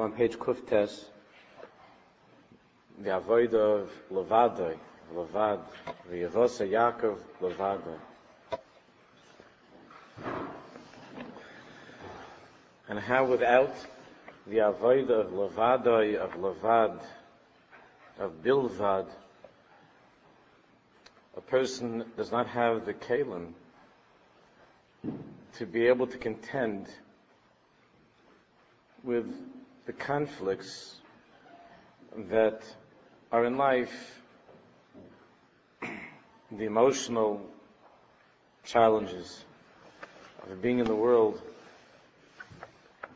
On page Kuftes. The avoid of Levadoi, Levad, the Yevosa Yaakov, Levadoi. And how without the avoid of Levadoi, of Levad, of Bilvad, a person does not have the kalim to be able to contend with the conflicts that are in life, the emotional challenges of being in the world,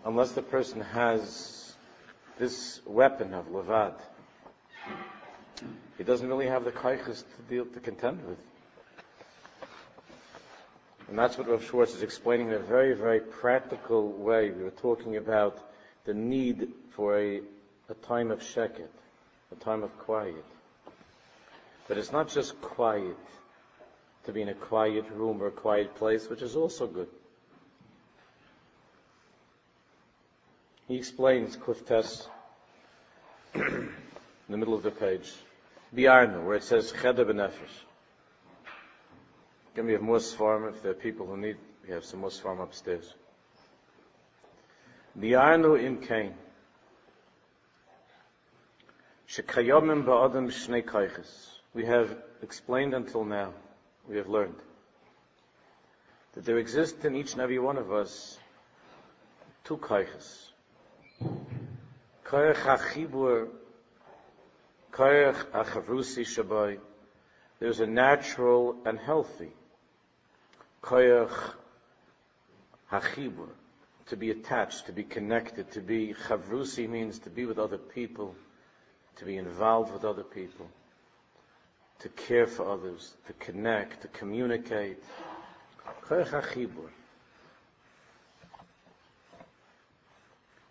unless the person has this weapon of levad, he doesn't really have the kaiches to deal to contend with. And that's what Rav Schwartz is explaining in a very, very practical way. We were talking about the need for a, a time of sheket, a time of quiet. But it's not just quiet, to be in a quiet room or a quiet place, which is also good. He explains Kuftes in the middle of the page. Biarnu, where it says Cheder Benefesh. Can we have more farm if there are people who need, we have some more farm upstairs. Kain. Shekayomim ba'adam shnei kaiches. We have explained until now, we have learned, that there exist in each and every one of us two kaiches. Koyach hachibur, koyach achavrusi shabai. There's a natural and healthy koyach hachibur, to be attached, to be connected, to be chavrusi means to be with other people, to be involved with other people, to care for others, to connect, to communicate.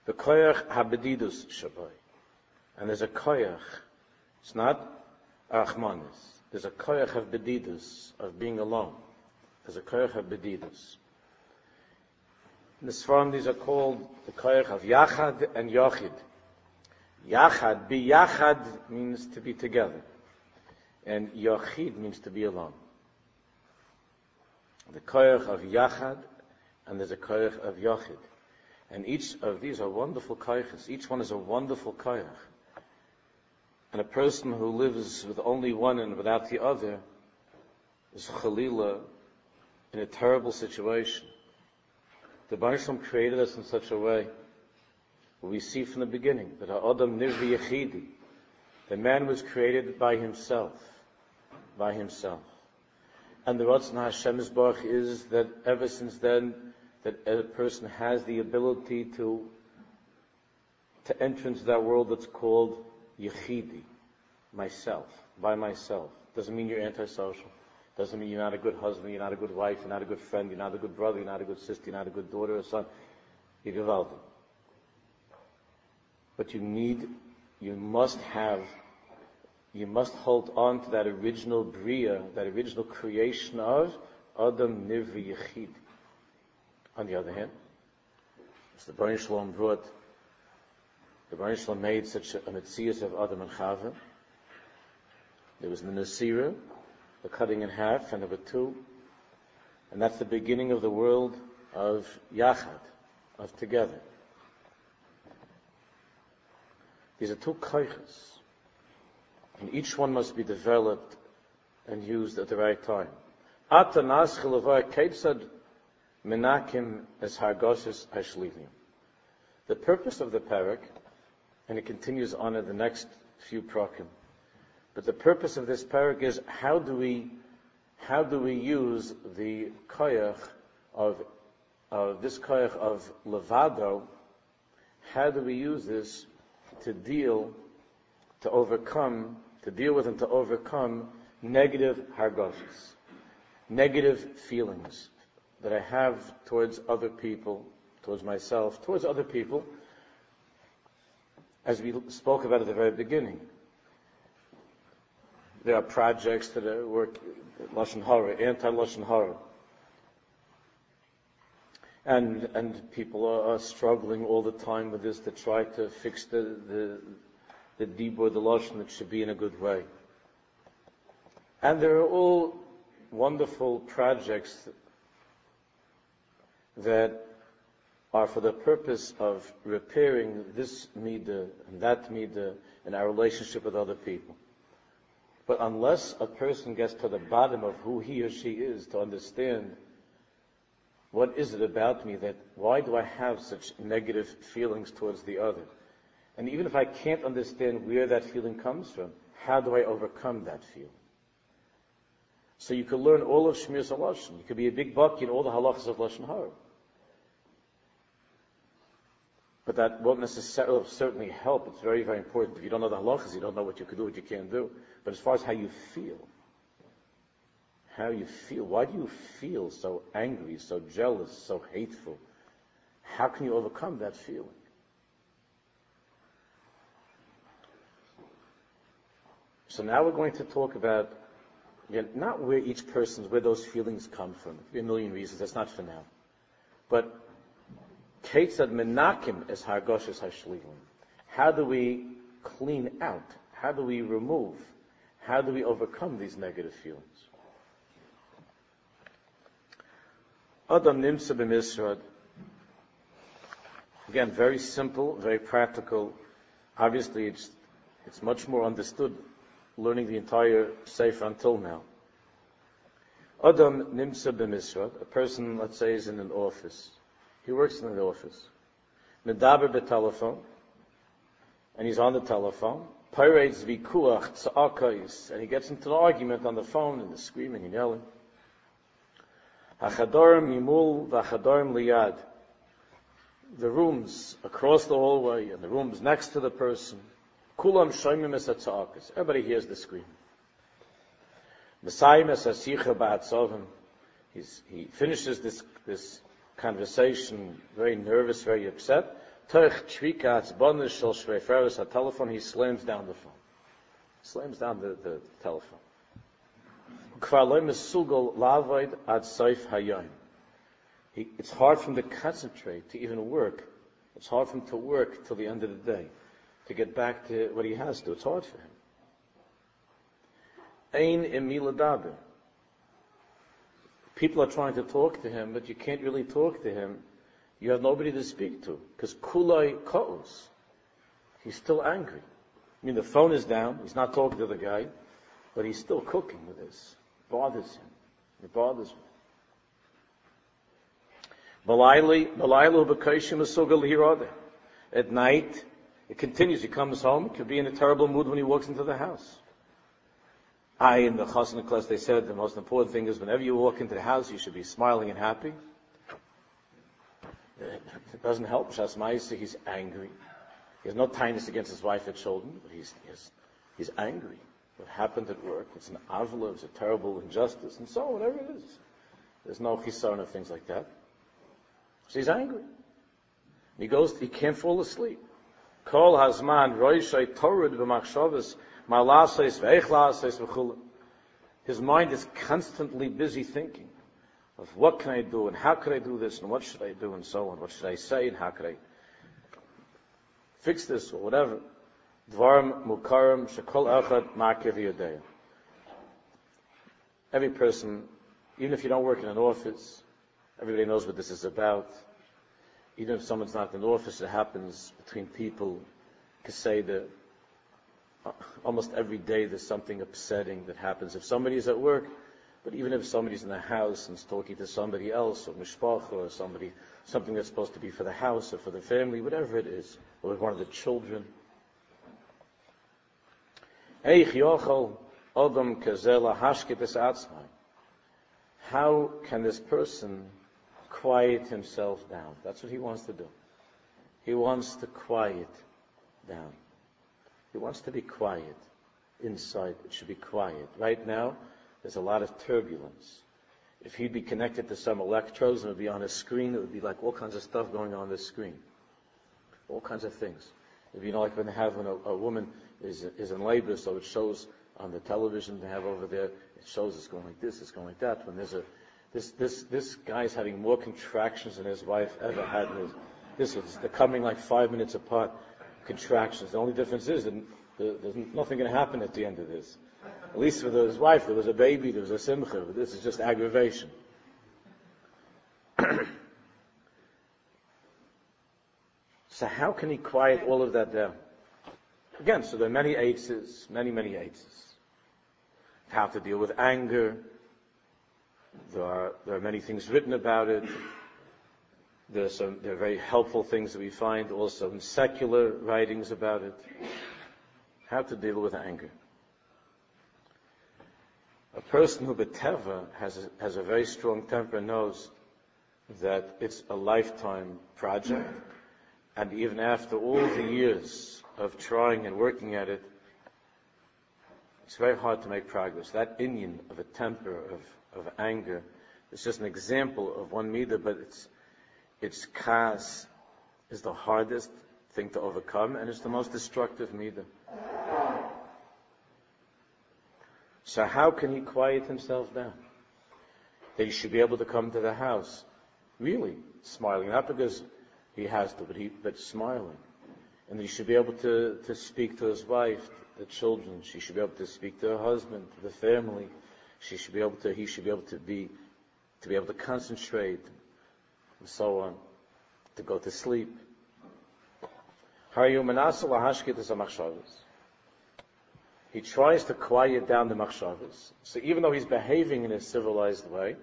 The koyach habedidus shabai. And there's a koyach. It's not achmanis. There's a koyach of bedidus, of being alone. There's a koyach of bedidus. In this form, these are called the koyach of yachad and yochid. Yachad, be yachad means to be together. And yochid means to be alone. The koyach of yachad, and there's a koyach of yochid. And each of these are wonderful koyachs. Each one is a wonderful koyach. And a person who lives with only one and without the other is chalila in a terrible situation. The Baruch created us in such a way we see from the beginning that Adam Nirvi Yechidi, the man was created by himself, by himself. And the Ratzon Hashem's Baruch is that ever since then, that a person has the ability to, to enter into that world that's called Yechidi, myself, by myself. Doesn't mean you're antisocial. Doesn't mean you're not a good husband, you're not a good wife, you're not a good friend, you're not a good brother, you're not a good sister, you're not a good daughter or son. You're gewaltig. But you need, you must have, you must hold on to that original bria, that original creation of Adam Nivri Yechid. On the other hand, as the Baruch Shalom brought, the Baruch Shalom made such a, mitzias of Adam and Chava. There was the Nasira, the cutting in half, and number two, and that's the beginning of the world of Yachad, of together. These are two kaiches, and each one must be developed and used at the right time. The purpose of the parak, and it continues on in the next few prakim, but the purpose of this parak is how do we how do we use the koyach of of this koyach of levado? How do we use this to deal to overcome to deal with and to overcome negative hargoshas, negative feelings that I have towards other people, towards myself, towards other people, as we spoke about at the very beginning. There are projects that are work Lashon Hara, anti-Lashon Hara. And, and people are, are, struggling all the time with this to try to fix the, the, the or the lotion that should be in a good way. And there are all wonderful projects that are for the purpose of repairing this midah and that midah in our relationship with other people. But unless a person gets to the bottom of who he or she is to understand what is it about me that, why do I have such negative feelings towards the other? And even if I can't understand where that feeling comes from, how do I overcome that feeling? So you could learn all of Shmir Lashon. You could be a big buck in all the halachas of Lashon Hara. But that won't necessarily certainly help. It's very, very important. If you don't know the halachas, you don't know what you can do, what you can't do. But as far as how you feel, how you feel. Why do you feel so angry, so jealous, so hateful? How can you overcome that feeling? So now we're going to talk about again, not where each person's, where those feelings come from. A million reasons. That's not for now. But Ketzad menakim is hargoshes hashlilim. How do we clean out? How do we remove? How do we overcome these negative feelings? Adam nimsa b'misrad. Again, very simple, very practical. Obviously, it's, it's much more understood learning the entire Sefer until now. Adam nimsa b'misrad. A person, let's say, is in an office. He works in an office. Medaber b'telephone. And he's on the telephone. Pirates vikuach tza'akais. And he gets into an argument on the phone and the screaming and yelling. Hachadorim Liyad. The rooms across the hallway and the rooms next to the person. Kulam Shoimim Es Everybody hears the scream. Messiah Mesasicha Ba'atzovim. He finishes this, this conversation very nervous, very upset. Terch Chvikatz Bonish Shal Shvei telephone, he slams down the phone. Slams down the, the telephone. It's hard for him to concentrate, to even work. It's hard for him to work till the end of the day, to get back to what he has to. It's hard for him. Ein. People are trying to talk to him, but you can't really talk to him. You have nobody to speak to, because kulai kaos. He's still angry. I mean, the phone is down. He's not talking to the guy, but he's still cooking with this It bothers him. It bothers him. At night, it continues. He comes home, could be in a terrible mood when he walks into the house. I, in the Chasana class, they said the most important thing is whenever you walk into the house, you should be smiling and happy. It doesn't help. Shas he's angry. He has no kindness against his wife at children, but he's, he's, he's angry what happened at work. It's an avla, it's a terrible injustice, and so on, whatever it is. There's no chisaron of things like that. So he's angry. He goes, he can't fall asleep. Kol hazman. His mind is constantly busy thinking of what can I do and how could I do this and what should I do and so on. What should I say and how could I fix this or whatever. Dvarim mukarim Every person, even if you don't work in an office, everybody knows what this is about. Even if someone's not in an office, it happens between people. Can say that uh, almost every day there's something upsetting that happens. If somebody is at work, but even if somebody's in the house and is talking to somebody else, or mishpacha, or somebody, something that's supposed to be for the house or for the family, whatever it is, or with one of the children, how can this person quiet himself down? That's what he wants to do. He wants to quiet down. He wants to be quiet inside. It should be quiet. Right now, there's a lot of turbulence. If he'd be connected to some electrodes and it would be on a screen, it would be like all kinds of stuff going on this screen. All kinds of things. If you know, like when they have when a, a woman is, is in labor, so it shows on the television they have over there, it shows it's going like this, it's going like that. When there's a, This, this, this guy's having more contractions than his wife ever had. In his, this is, they're coming like five minutes apart, contractions. The only difference is that there's nothing going to happen at the end of this. At least with his wife, there was a baby, there was a simcha, but this is just aggravation. so how can he quiet all of that down? Again, so there are many aids, many, many aids. How to deal with anger. There are, there are many things written about it. There are some, there are very helpful things that we find also in secular writings about it. How to deal with anger. Person who beteva has a, has a very strong temper knows that it's a lifetime project, and even after all the years of trying and working at it, it's very hard to make progress. That Indian of a temper, of, of anger, is just an example of one midah, but it's, its kas is the hardest thing to overcome, and it's the most destructive midah. So how can he quiet himself down? That he should be able to come to the house, really smiling, not because he has to, but he, but smiling. And he should be able to, to speak to his wife, the children. She should be able to speak to her husband, to the family. She should be able to, he should be able to be, to be able to concentrate, and so on, to go to sleep. He tries to quiet down the machshavas. So even though he's behaving in a civilized way,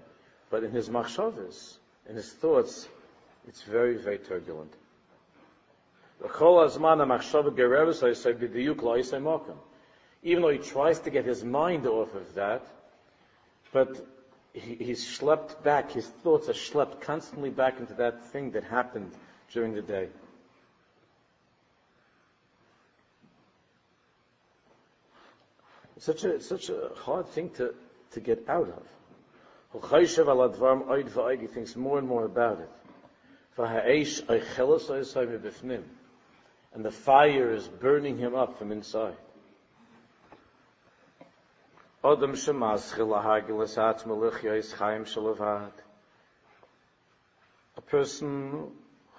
but in his machshavas, in his thoughts, it's very, very turbulent. Even though he tries to get his mind off of that, but he, he's schlepped back, his thoughts are schlepped constantly back into that thing that happened during the day. Such a such a hard thing to, to get out of. He thinks more and more about it. And the fire is burning him up from inside. A person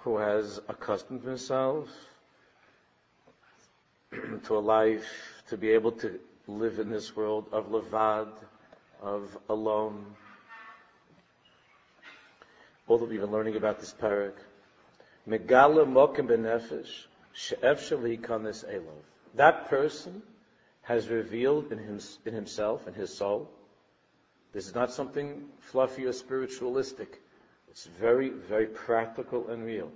who has accustomed himself to a life to be able to live in this world of levad, of alone. All that we've been learning about this parak. Megala mokim benefesh she'ef kanis elov. That person has revealed in, him, in himself, in his soul. This is not something fluffy or spiritualistic. It's very, very practical and real.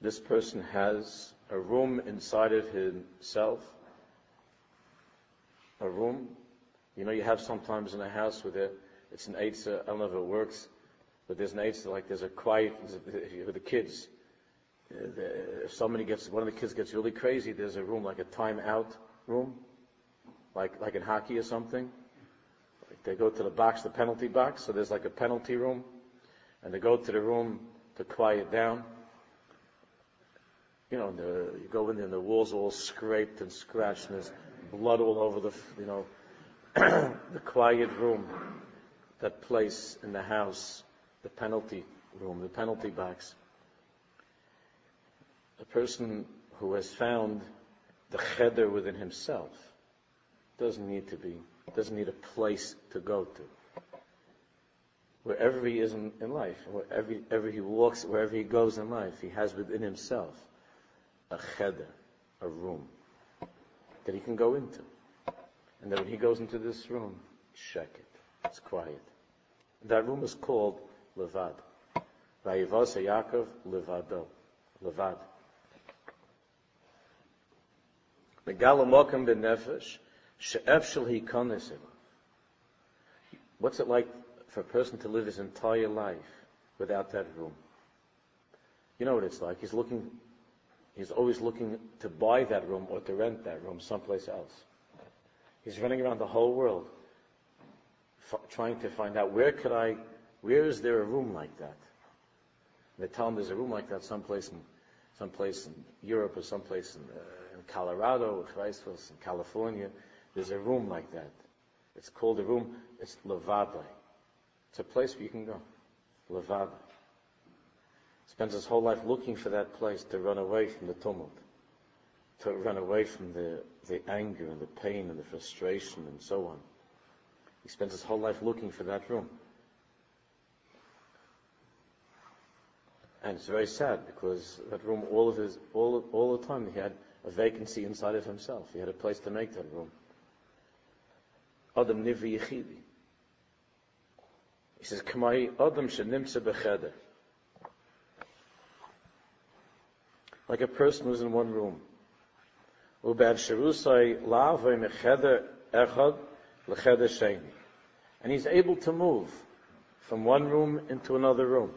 This person has a room inside of himself a room. You know, you have sometimes in a house where there, it's an eitzah, I don't know if it works, but there's an eitzah, like there's a quiet, with the kids. Uh, if somebody gets, one of the kids gets really crazy, there's a room, like a timeout room, like, like in hockey or something. Like they go to the box, the penalty box, so there's like a penalty room, and they go to the room to quiet down. You know, the, you go in there and the walls are all scraped and scratched, and there's blood all over the, you know, the quiet room, that place in the house, the penalty room, the penalty box. A person who has found the cheder within himself doesn't need to be, doesn't need a place to go to. Wherever he is in, in life, wherever, wherever he walks, wherever he goes in life, he has within himself a cheder, a room that he can go into. And then when he goes into this room, check it. It's quiet. That room is called Levad. Vayivasa Yaakov Levado. Levad. Megalamokim benefesh she'ef shel hikonesim. What's it like for a person to live his entire life without that room? You know what it's like. He's looking He's always looking to buy that room or to rent that room someplace else. He's running around the whole world f- trying to find out where could I, where is there a room like that? And they tell him there's a room like that someplace in, someplace in Europe or someplace in, uh, in Colorado or in California. There's a room like that. It's called a room, it's Levadai. It's a place where you can go. Levada. Spends his whole life looking for that place to run away from the tumult, to run away from the, the anger and the pain and the frustration and so on. He spends his whole life looking for that room. And it's very sad because that room, all of his, all, all the time, he had a vacancy inside of himself. He had a place to make that room. Adam Nivi Yechidi. He says, Kamai Adam Shenimtze Becheder. Like a person who's in one room. And he's able to move from one room into another room.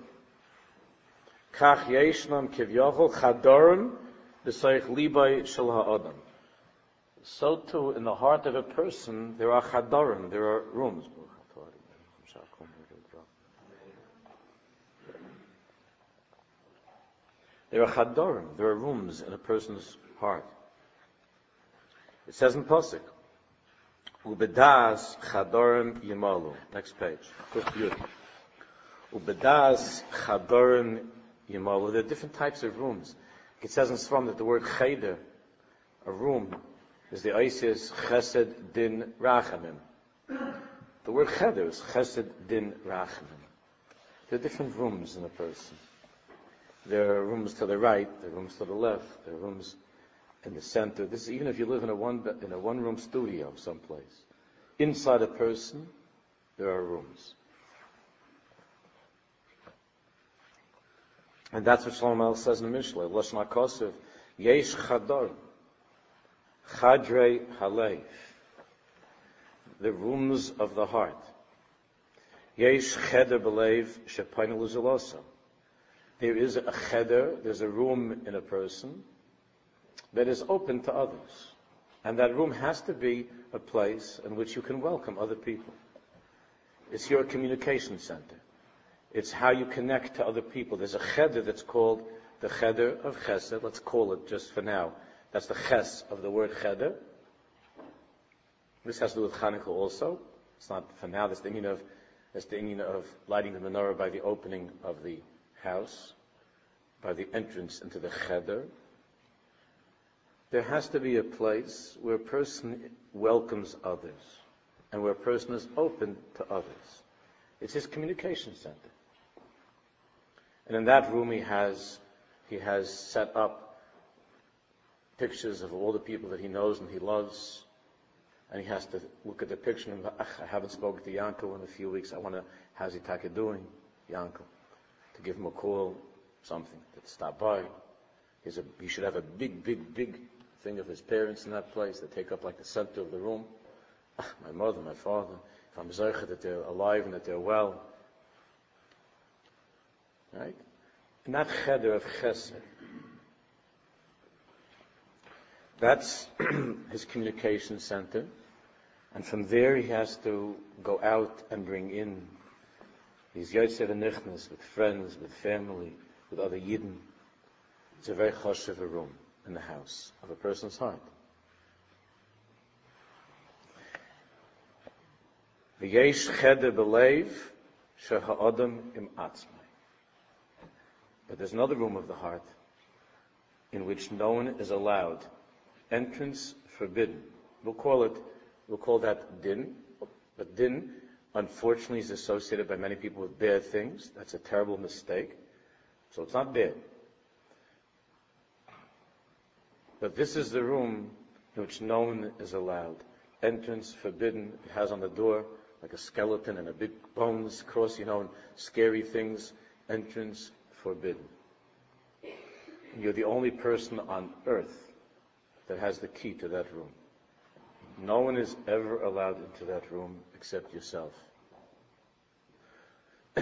So too, in the heart of a person, there are chadorim, there are rooms. There are chadorim, there are rooms in a person's heart. It says in Pasuk, Ubedas chadorim yimalu. Next page. Ubedas chadorim yimalu. There are different types of rooms. It says in Svam that the word cheder, a room, is the ISIS chesed din rachamim. The word cheder is chesed din rachamim. There are different rooms in a person. There are rooms to the right, there are rooms to the left, there are rooms in the center. This is even if you live in a one in a one room studio someplace. Inside a person, there are rooms. And that's what Shlomo says in the Mishnah. Lashon HaKosev, Yesh Chador, Chadrei Halev, the rooms of the heart. Yesh Cheder Belev Luzelosa. There is a cheder, there's a room in a person that is open to others. And that room has to be a place in which you can welcome other people. It's your communication center. It's how you connect to other people. There's a cheder that's called the cheder of chesed. Let's call it just for now. That's the ches of the word cheder. This has to do with Hanukkah also. It's not for now. That's the meaning of, that's the meaning of lighting the menorah by the opening of the house, by the entrance into the cheder. There has to be a place where a person welcomes others and where a person is open to others. It's his communication center. And in that room he has, he has set up pictures of all the people that he knows and he loves. And he has to look at the picture and I haven't spoken to Yankel in a few weeks. I want to, how's he taka doing, Yankel? To give him a call, something, that's by. He's a, he should have a big, big, big thing of his parents in that place that take up like the center of the room. my mother, my father, if I'm zeicha that they're alive and that they're well. Right? And that cheder of chesed, that's his communication center. And from there he has to go out and bring in these Yotzer Nichnas with friends, with family, with other Yidden. It's a very choshev room in the house of a person's heart. V'yesh cheder belev sheha'adam im atzmai. But there's another room of the heart in which no one is allowed. Entrance forbidden. We'll call it, we'll call that din. But din, unfortunately, is associated by many people with bad things. That's a terrible mistake. So it's not there. But this is the room in which no one is allowed. Entrance forbidden. It has on the door like a skeleton and a big bones cross, you know, and scary things. Entrance forbidden. You're the only person on earth that has the key to that room. No one is ever allowed into that room except yourself.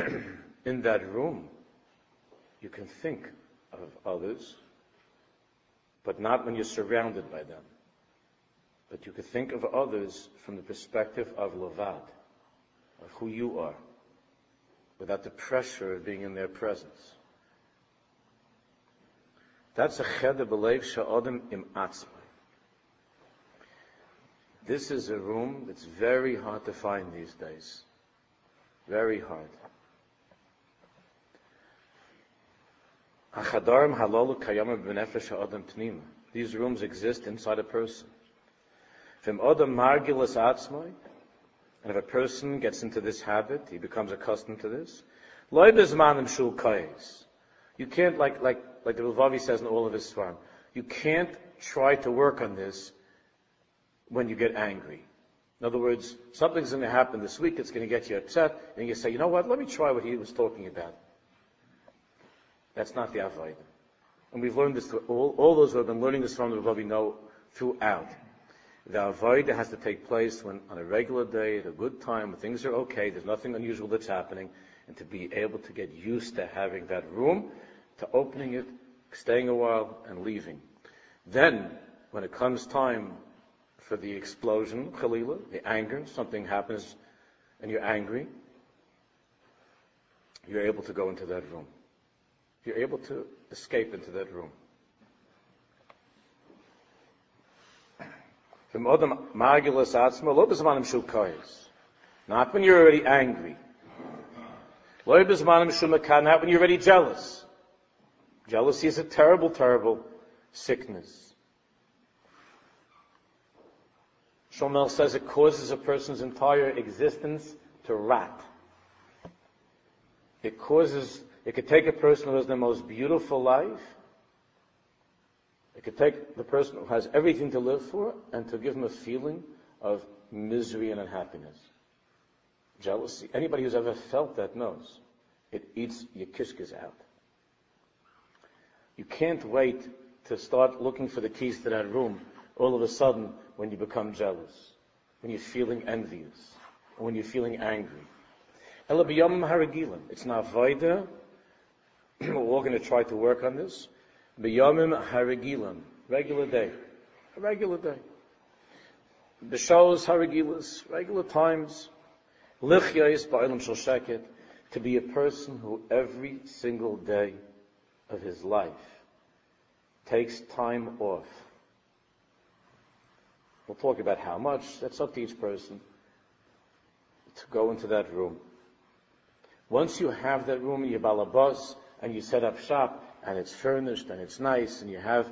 In that room, you can think of others, but not when you're surrounded by them. But you can think of others from the perspective of Levad, of who you are, without the pressure of being in their presence. That's a cheder belev sha'odem im atzmai. This is a room that's very hard to find these days. Very hard. These rooms exist inside a person. From other marginal aspects, and if a person gets into this habit, he becomes accustomed to this. You can't, like, like, like the Ravavi says in all of his Svarim, you can't try to work on this when you get angry. In other words, something's going to happen this week that's going to get you upset, and you say, you know what, let me try what he was talking about. That's not the Avodah. And we've learned this, all, all those who have been learning this from the Ravavi know throughout. The Avodah has to take place when, on a regular day, at a good time, when things are okay, there's nothing unusual that's happening, and to be able to get used to having that room, to opening it, staying a while, and leaving. Then, when it comes time for the explosion, Khalila, the anger, something happens and you're angry, you're able to go into that room. You're able to escape into that room. Not when you're already angry. Not when you're already jealous. Jealousy is a terrible, terrible sickness. Shomel says it causes a person's entire existence to rot. It causes, it could take a person who has the most beautiful life, it could take the person who has everything to live for and to give him a feeling of misery and unhappiness. Jealousy. Anybody who's ever felt that knows. It eats your kishkas out. You can't wait to start looking for the keys to that room all of a sudden when you become jealous, when you're feeling envious, or when you're feeling angry. It's vaida. We're all going to try to work on this. Biyamim haragilam. Regular day. A regular day. B'shos haragilas. Regular times. Lichyais ba'ilam shal To be a person who every single day of his life takes time off. We'll talk about how much. That's up to each person to go into that room. Once you have that room in your balabas and you set up shop and it's furnished and it's nice and you have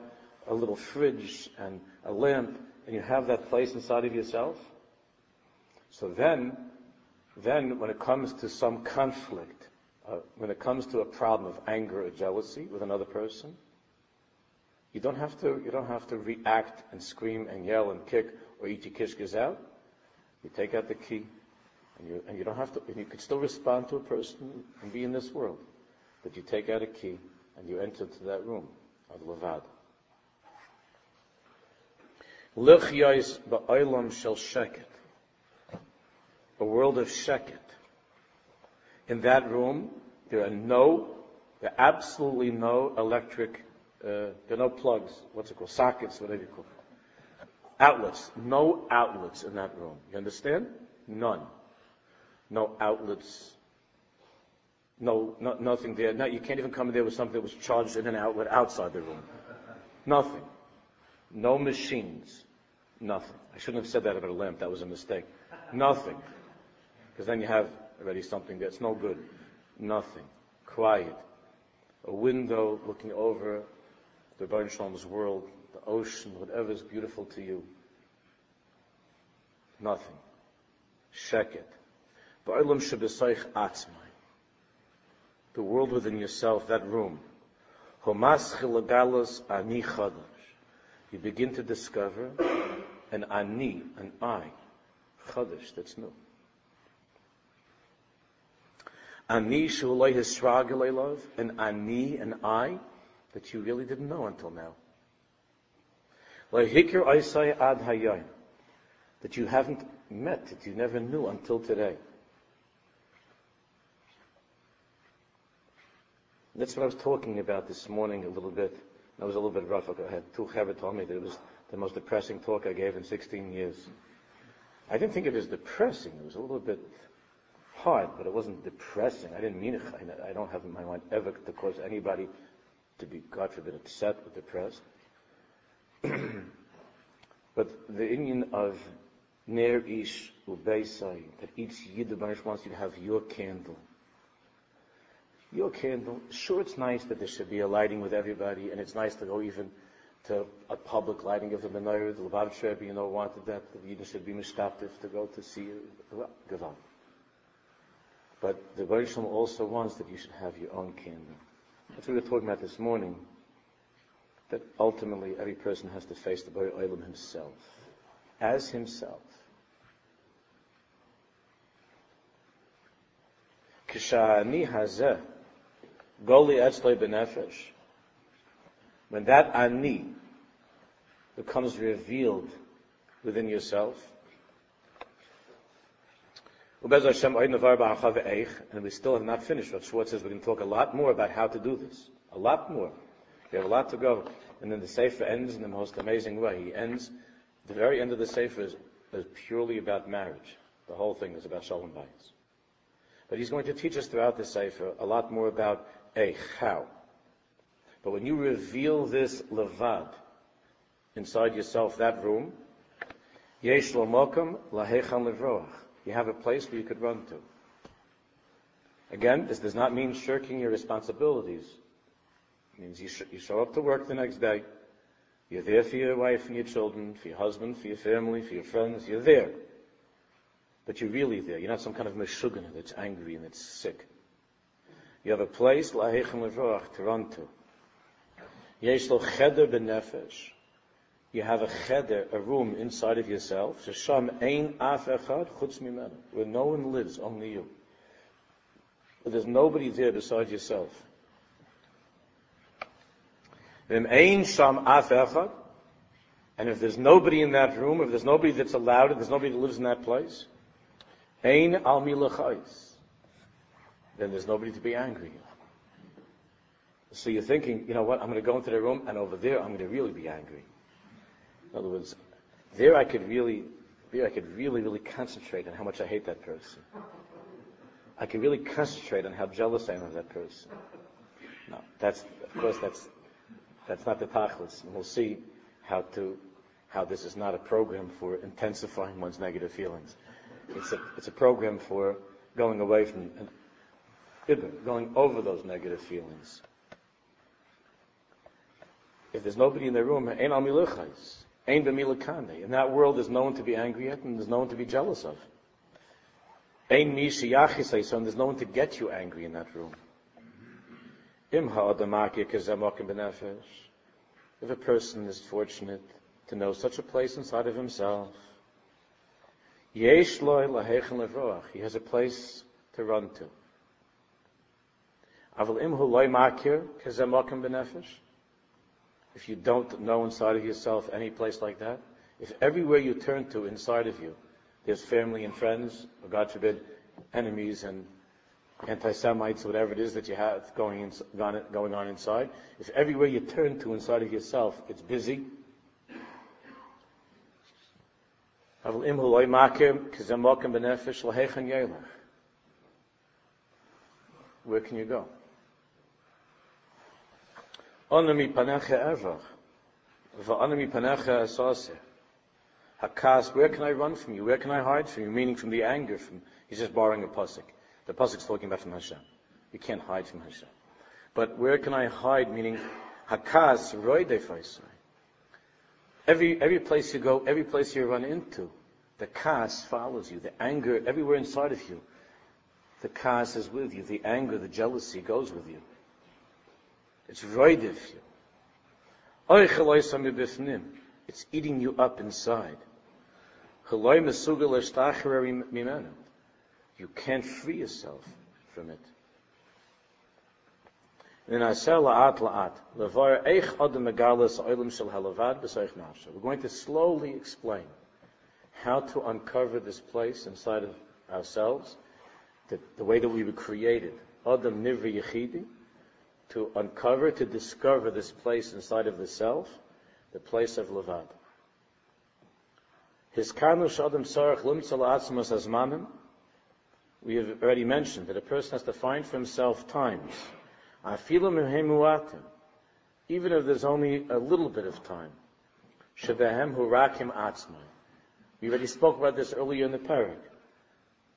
a little fridge and a lamp and you have that place inside of yourself, so then, then when it comes to some conflict, uh, when it comes to a problem of anger or jealousy with another person, you don't have to, you don't have to react and scream and yell and kick or eat your kishkas out. You take out the key and you, and you don't have to, and you can still respond to a person and be in this world. But you take out a key and you enter to that room of Levad. Lichyais ba'olam shel sheket. A world of sheket. In that room, there are no, there are absolutely no electric uh, there are no plugs, what's it called, sockets, whatever you call it. Outlets. No outlets in that room. You understand? None. No outlets. No, no nothing there. No, you can't even come in there with something that was charged in an outlet outside the room. Nothing. No machines. Nothing. I shouldn't have said that about a lamp. That was a mistake. Nothing. Because then you have already something that's no good. Nothing. Quiet. A window looking over the Baruch world, the ocean, whatever is beautiful to you. Nothing. Shebesoich atzmai. The world within yourself, that room. You begin to discover an ani, an I, chadash, that's new. Ani shulay hisrag love, an ani, an I, that you really didn't know until now. That you haven't met, that you never knew until today. That's what I was talking about this morning a little bit. I was a little bit rough. I had two Chavit told me that it was the most depressing talk I gave in 16 years. I didn't think it was depressing. It was a little bit hard, but it wasn't depressing. I didn't mean it. I don't have in my mind ever to cause anybody to be, God forbid, upset or depressed. but the union of Ner ish ubeisai, that each Yid wants you to have your candle. Your candle, sure it's nice that there should be a lighting with everybody, and it's nice to go even to a public lighting of the menorah. The Lubavitch Rebbe, you know, wanted that the Yidden should be mishtatif to go to see you. Well. But the Baruch also wants that you should have your own candle. That's what we were talking about this morning. That ultimately every person has to face the Baruch Olam himself, as himself. Kishani hazeh goli etzloi benefesh. When that ani becomes revealed within yourself, and we still have not finished. What Schwartz says going to talk a lot more about how to do this. A lot more. We have a lot to go. And then the Sefer ends in the most amazing way. He ends, the very end of the Sefer is, is purely about marriage. The whole thing is about Shalom Bayis. But he's going to teach us throughout the Sefer a lot more about how. But when you reveal this levad inside yourself, that room, yesh lahechan levroach. You have a place where you could run to. Again, this does not mean shirking your responsibilities. It means you, sh- you show up to work the next day. You're there for your wife and your children, for your husband, for your family, for your friends. You're there. But you're really there. You're not some kind of meshuggah that's angry and that's sick. You have a place, lahechem levrach, to run to. Yesh lo cheder benefesh. You have a cheder, a room inside of yourself. Ein af echad chutz. Where no one lives, only you. But there's nobody there besides yourself. Vim ein sham af echad. And if there's nobody in that room, if there's nobody that's allowed, if there's nobody that lives in that place, ein al milachais then there's nobody to be angry. So you're thinking, you know what, I'm going to go into the room, and over there I'm going to really be angry. In other words, there I could really, there I could really, really concentrate on how much I hate that person. I could really concentrate on how jealous I am of that person. No, that's, of course, that's, that's not the tachlis. And we'll see how to, how this is not a program for intensifying one's negative feelings. It's a, it's a program for going away from going over those negative feelings. If there's nobody in the room, ain't al miluchais, ain't b'milakane. In that world, there's no one to be angry at, and there's no one to be jealous of. Ain't mishi yachisai, so there's no one to get you angry in that room. Im If a person is fortunate to know such a place inside of himself, yesh loy he has a place to run to. If you don't know inside of yourself any place like that, if everywhere you turn to inside of you, there's family and friends, or God forbid, enemies and anti-Semites, whatever it is that you have going, in, going on inside, if everywhere you turn to inside of yourself, it's busy, where can you go? Onami panecha ever. Va'onami panecha asase. Hakas, where can I run from you? Where can I hide from you? Meaning from the anger from, he's just borrowing a pasuk. The pasuk's talking about from Hashem. You can't hide from Hashem. But where can I hide? Meaning, hakas, roidefaisai. Every, every place you go, every place you run into, the kas follows you. The anger, everywhere inside of you, the kas is with you. The anger, the jealousy goes with you. It's roidiv you. It's eating you up inside. Er you can't free yourself from it. We're going to slowly explain how to uncover this place inside of ourselves, the, the way that we were created. Adam Nivri Yechidi, to uncover, to discover this place inside of the self, the place of Levad. Sarach atzmas. We have already mentioned that a person has to find for himself times. Even if there's only a little bit of time. Shebehem hurakim atzmai. We already spoke about this earlier in the parak.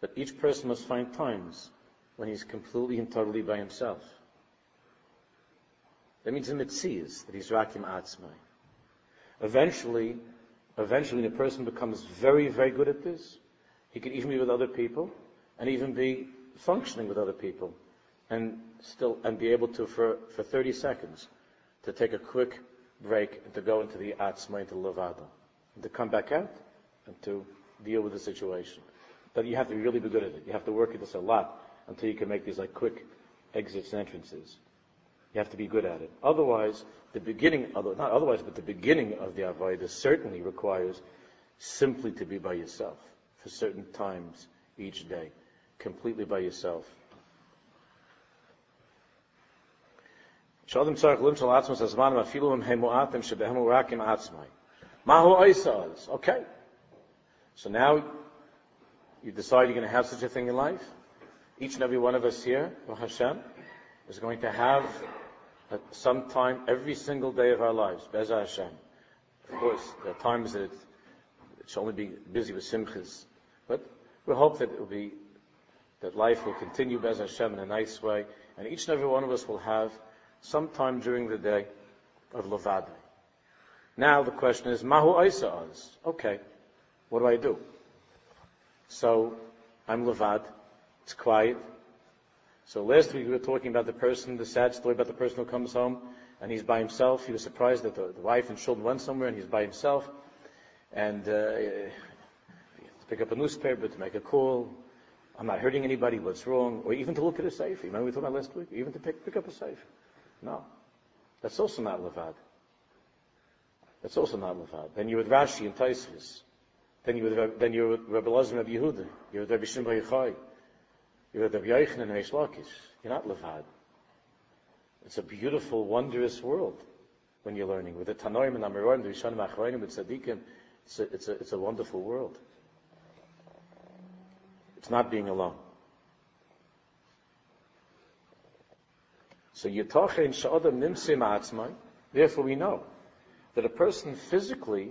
But each person must find times when he's completely and totally by himself. That means in mitzias, that he's rakim atzmai. Eventually, eventually the person becomes very, very good at this. He can even be with other people and even be functioning with other people and still, and be able to, for, for 30 seconds, to take a quick break and to go into the atzmai, into levada, and to come back out and to deal with the situation. But you have to be really be good at it. You have to work at this a lot until you can make these like quick exits and entrances. You have to be good at it. Otherwise, the beginning, not otherwise, but the beginning of the Avodah certainly requires simply to be by yourself for certain times each day, completely by yourself. Okay. So now you decide you're going to have such a thing in life. Each and every one of us here, Hashem, is going to have some time every single day of our lives, Beza Hashem. Of course, there are times that it, should only be busy with simchas, but we hope that it will be, that life will continue Beza Hashem in a nice way, and each and every one of us will have some time during the day of Levada. Now the question is, Mahu Isa Okay, what do I do? So, I'm Levad, it's quiet, so last week we were talking about the person, the sad story about the person who comes home and he's by himself. He was surprised that the, the wife and children went somewhere and he's by himself. And uh, to pick up a newspaper, to make a call. I'm not hurting anybody, what's wrong? Or even to look at a safe. Remember we talked about last week? Even to pick, pick up a safe. No. That's also not levad. That's also not levad. Then you're with Rashi and Tosfos. Then you're with, then you're with Rabbi Lazar and Rabbi Yehuda. You're with Rabbi Shimon Yochai. You're the and Reish Lakish. You're not Levad. It's a beautiful, wondrous world when you're learning. With the Tanoim and Amirorim, the Rishonim Achroinim, with Tzaddikim, it's a, it's, a, it's a wonderful world. It's not being alone. So Yitochen Sha'odam Nimsim Atzmai, therefore we know that a person physically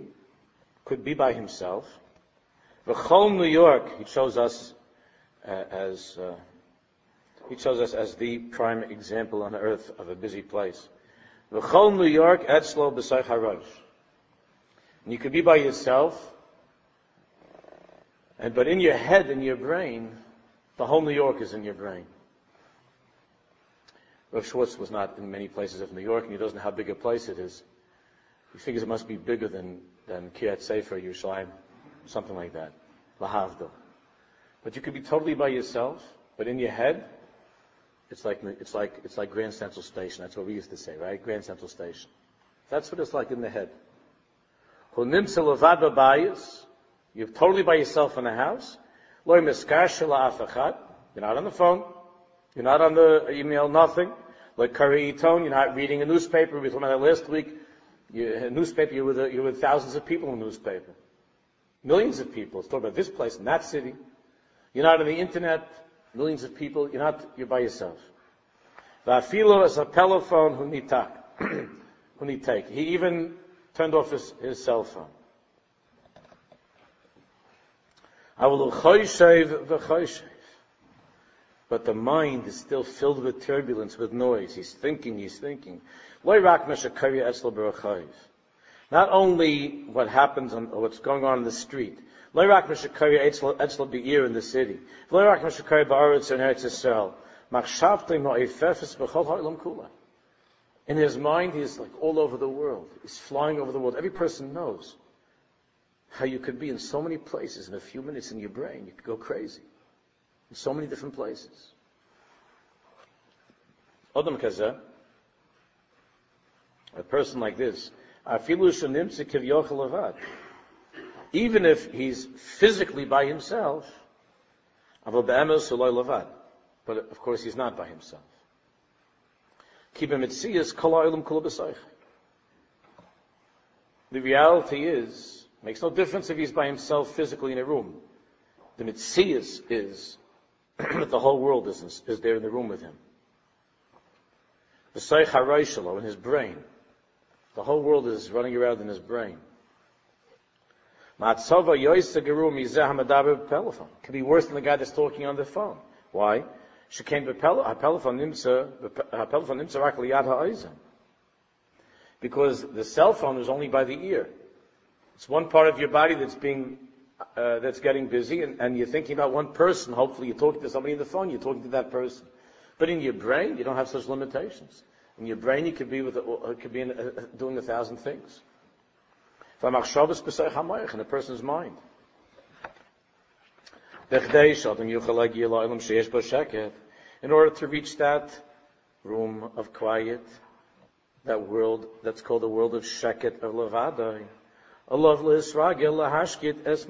could be by himself. V'chol New York, he shows us as uh, he chose us as the prime example on earth of a busy place. V'chol New York etzlo b'say harosh. And you could be by yourself, and but in your head, in your brain, the whole New York is in your brain. Rav Schwartz was not in many places of New York, and he doesn't know how big a place it is. He figures it must be bigger than, than Kiryat Sefer, Yerushalayim, something like that. Lahavdil. But you could be totally by yourself, but in your head, it's like, it's like, it's like Grand Central Station. That's what we used to say, right? Grand Central Station. That's what it's like in the head. You're totally by yourself in the house. You're not on the phone. You're not on the email, nothing. Like Kari Tone, you're not reading a newspaper. We talked about that last week. You, a newspaper, you're with, a, you're with thousands of people in the newspaper. Millions of people. It's talking about this place and that city. You're not on the internet, millions of people. You're not, you're by yourself. Va'afilo is a telephone who need who need take. He even turned off his, his cell phone. I will But the mind is still filled with turbulence, with noise. He's thinking, he's thinking. Not only what happens on, what's going on in the street, Loirak Meshakari Etzl Be'ir in the city. Ba'aretz in Eretz Yisrael. Ma'ifefes B'chol Kula. In his mind, he's like all over the world. He's flying over the world. Every person knows how you could be in so many places in a few minutes in your brain. You could go crazy. In so many different places. Adam Kazeh, a person like this, Afilu even if he's physically by himself, but of course he's not by himself. The reality is, makes no difference if he's by himself physically in a room. The mitzias is that the whole world is, is there in the room with him. The in his brain. The whole world is running around in his brain. Matzava yoisa geru mizeh hamadaber telephone. Could be worse than the guy that's talking on the phone. Why? Shekain ha'pelephone nimsa ha'pelephone nimsa rak liyad ha'oizen. Because the cell phone is only by the ear. It's one part of your body that's being uh, that's getting busy, and, and, you're thinking about one person. Hopefully, you're talking to somebody on the phone. You're talking to that person. But in your brain, you don't have such limitations. In your brain, you could be with, could be in, doing a thousand things. In a person's mind. In order to reach that room of quiet, that world that's called the world of Sheket of Levadai, Allah lahashkit es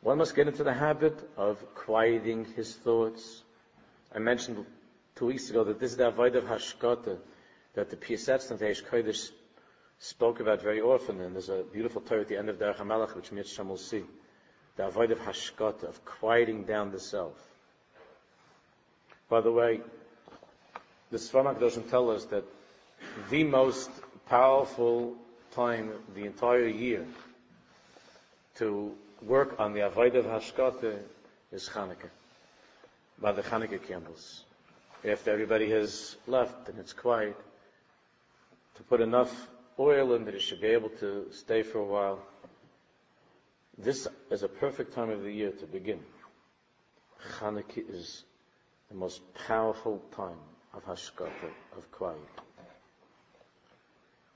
One must get into the habit of quieting his thoughts. I mentioned two weeks ago that this is the avoid of hashkata that the Piasets and the Kodesh spoke about very often, and there's a beautiful Torah at the end of Derech HaMelech, which Mitzvah will see. The avoid of hashkata, of quieting down the self. By the way, the Sfarak doesn't tell us that the most powerful time the entire year to work on the Avodah of Hashkata is Chanukah, by the Chanukah candles. After everybody has left and it's quiet, to put enough oil in that it should be able to stay for a while. This is a perfect time of the year to begin. Chanukah is the most powerful time of Hashkata, of quiet.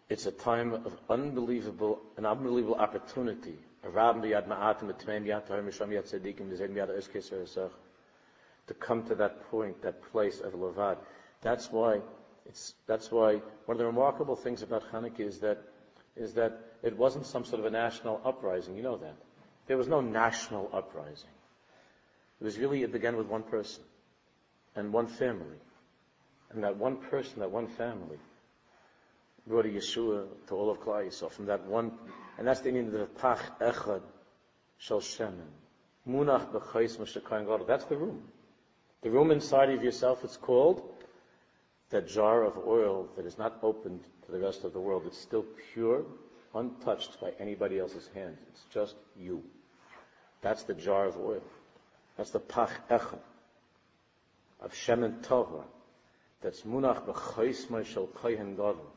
It's a time of unbelievable, an unbelievable opportunity. To come to that point, that place of Levad. That's why that's why one of the remarkable things about Hanukkah is that, is that it wasn't some sort of a national uprising. You know that. There was no national uprising. It was really, it began with one person and one family. And that one person, that one family, brought a Yeshua to all of Klal Yisrael from that one, and that's the meaning of the Pach Echad Shel Shemen. Munach B'chais Meshakayin God. That's the room. The room inside of yourself, it's called that jar of oil that is not opened to the rest of the world. It's still pure, untouched by anybody else's hands. It's just you. That's the jar of oil. That's the Pach Echad of Shemen Torah. That's Munach B'chais Shel Kohen Gadol.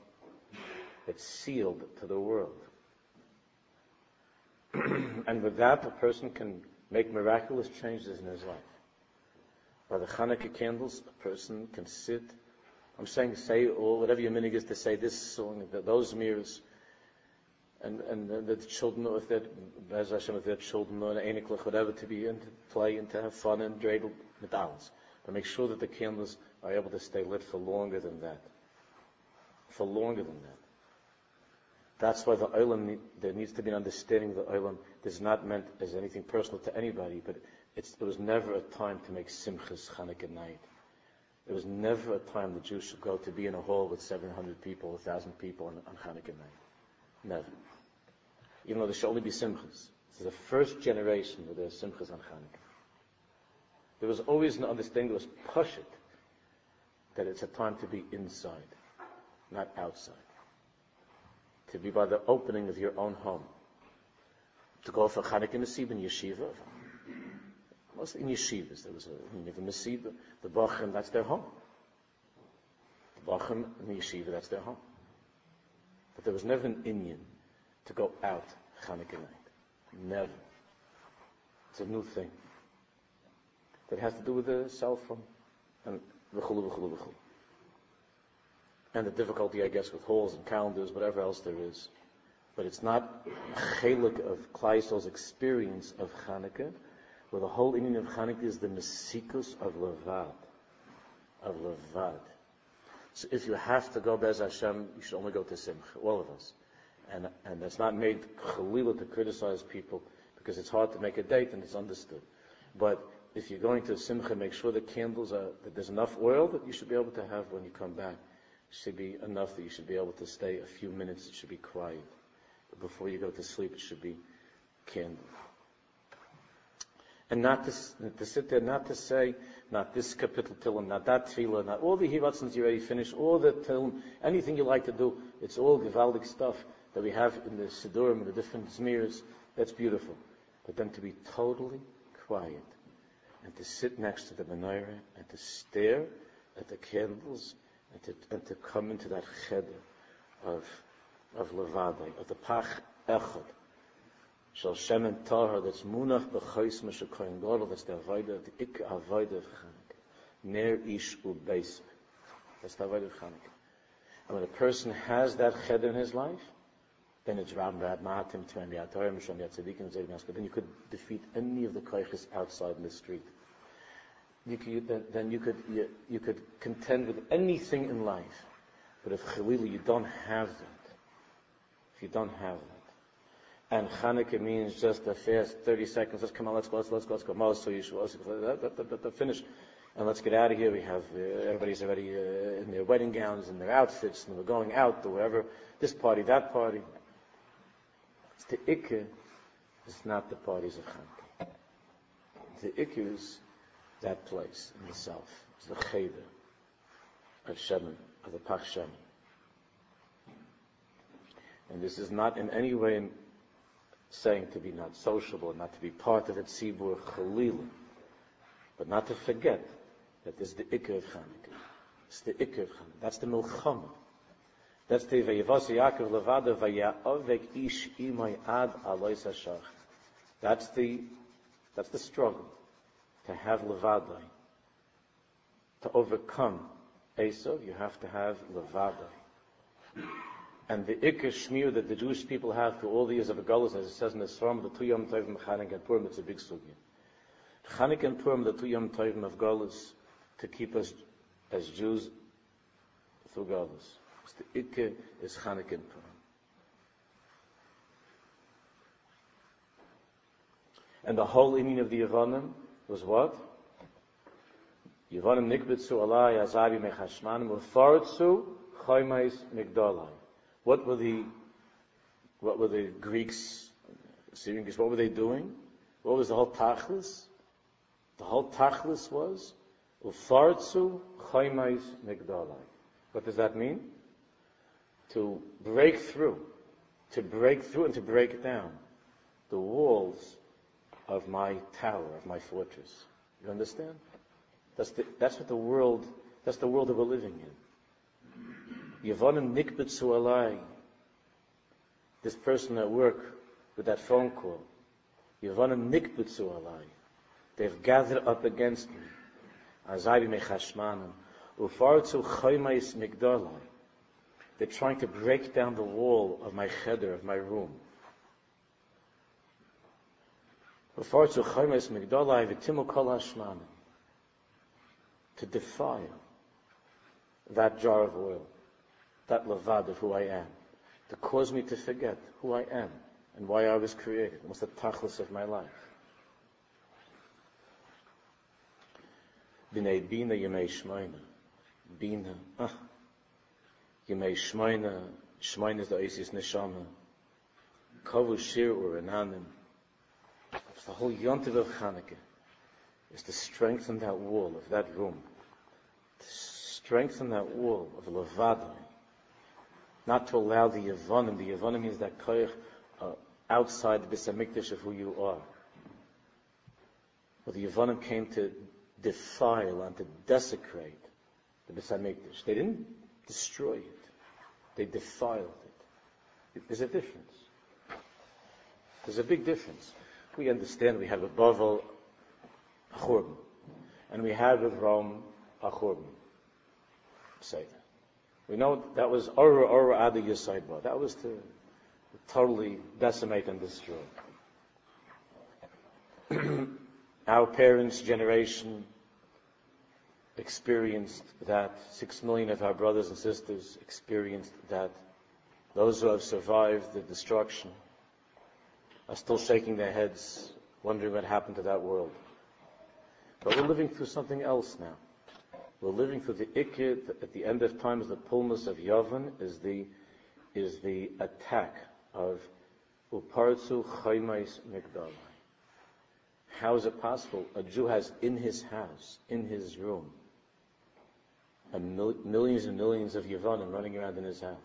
It's sealed to the world. and with that, a person can make miraculous changes in his life. By the Hanukkah candles, a person can sit. I'm saying say or whatever your minig is to say this song, those mirrors, and and the, the children, if they're as Hashem, if they're children or eniklich, whatever, to be and to play and to have fun and dreidel medals. But make sure that the candles are able to stay lit for longer than that. For longer than that. That's why the Olam, there needs to be an understanding the Olam is not meant as anything personal to anybody, but it was never a time to make Simchas Chanukah night. It was never a time the Jews should go to be in a hall with 700 people, 1,000 people on, on Chanukah night. Never. Even though there should only be Simchas. This is the first generation where there's Simchas on Chanukah. There was always an understanding, there was Pashit, that it's a time to be inside, not outside to be by the opening of your own home. To go for Chanukah Masib in yeshiva. Mostly in yeshivas. There was a, you have a Masib, the Bachim, that's their home. The Bachim in the yeshiva, that's their home. But there was never an Indian to go out Chanukah night. Never. It's a new thing. That has to do with the cell phone and v'chulu v'chulu v'chulu and the difficulty, I guess, with halls and calendars, whatever else there is. But it's not a chelik of Klaisol's experience of Hanukkah, where the whole meaning of Hanukkah is the mesikus of Levad. Of Levad. So if you have to go Bez Hashem, you should only go to Simcha, all of us. And, and that's not made chalila to criticize people, because it's hard to make a date and it's understood. But if you're going to Simcha, make sure the candles are, that there's enough oil that you should be able to have when you come back It should be enough that you should be able to stay a few minutes. It should be quiet. But before you go to sleep, it should be candle. And not to, to sit there, not to say, not this kapitel tilim, not that tefillah, not all the hivatzins you already finished, all the tilim, anything you like to do, it's all givaldic stuff. that we have in the Siddurim, the different Zmirs, that's beautiful. But then to be totally quiet and to sit next to the menorah and to stare at the candles and to, and to come into that cheder of, of Levadai, of the Pach Echad, Shal Shemen Tahar, that's Munach B'chais Meshakoyin Godel, that's the Avodah, the Ik Avodah of Chanukah. Ner Ish Ubeis. That's the Avodah of Chanukah. And when a person has that cheder in his life, then it's Ram Rab Matim, Tven Yatorim, Shem Yatzadikim, Zayim Then you could defeat any of the koiches outside in the street. You could, then, then you could you, you, could contend with anything in life. But if Chalila, you don't have that. If you don't have that. And Chanukah means just a fast 30 seconds. Let's come on, let's go, let's go, let's go, let's go. Mosul, Yeshua, finish. And let's get out of here. We have, uh, everybody's already uh, in their wedding gowns and their outfits, and we're going out to wherever, this party, that party. It's the Ikka, it's not the parties of Chanukah. The Ikka is that place in itself. It's the Cheder of Shemin, of the Pach Shemin. And this is not in any way saying to be not sociable, not to be part of it, Sibur Chalil, but not to forget that this is the Ikka of Chanukah. It's the Ikka of Chanukah. That's the Milchama. That's the Vayivasi Yaakov Levada Vaya'ovek Ish Imay Ad Alois Hashach. That's the, that's the struggle to have Levadai. To overcome Esav, you have to have Levadai. And the Iker Shmir that the Jewish people have through all the years of Agalus, as it says in the Sram, the Tuyam Tovim Chanik and Purim, it's a big sugya. Chanik and Purim, the Tuyam Tovim of Galus, to keep us as Jews through Galus. The Iker is Chanik and Purim. And the whole meaning of the Yevonim was what? Yevonim nikbitzu alai azavi mechashmanim ufartzu choymais migdolai. What were the what were the Greeks, Syrian Greeks, what were they doing? What was the whole tachlis? The whole tachlis was ufartzu choymais migdolai. What does that mean? To break through, to break through and to break down the walls of my tower, of my fortress. You understand? That's, the, that's what the world, that's the world that we're living in. Yevonim nikbetzu alai. This person at work with that phone call. Yevonim nikbetzu alai. They've gathered up against me. Azabi mechashmanim. Ufartzu chaymais migdalai. They're trying to break down the wall of my cheder, of my room. To defile that jar of oil, that lavad of who I am, to cause me to forget who I am and why I was created, what's the tachlis of my life. B'nei bina yemei shmoina. Bina. Ah. Yemei shmoina. Shmoina is the Isis neshama. Kavu shir urananim the whole yontiv of Hanukkah is to strengthen that wall of that room, to strengthen that wall of Levadai, not to allow the Yavonim, the Yavonim means that koyach uh, outside the Bisamikdash of who you are. But the Yavonim came to defile and to desecrate the Bisamikdash. They didn't destroy it. They defiled it. There's a difference. There's a big difference we understand we have a Bavel Achurban, and we have a Rome Achurban. Say that. We know that was Ora Ora Adi Yisaiba. That was to totally decimate and destroy. Our parents' generation experienced that. Six million of our brothers and sisters experienced that. Those who have survived the destruction are still shaking their heads, wondering what happened to that world. But we're living through something else now. We're living through the ikid at the end of times, the pullness of Yavan is the, is the attack of Upartsu Chaymais Migdal. How is it possible? A Jew has in his house, in his room, mil- millions and millions of Yavanim running around in his house.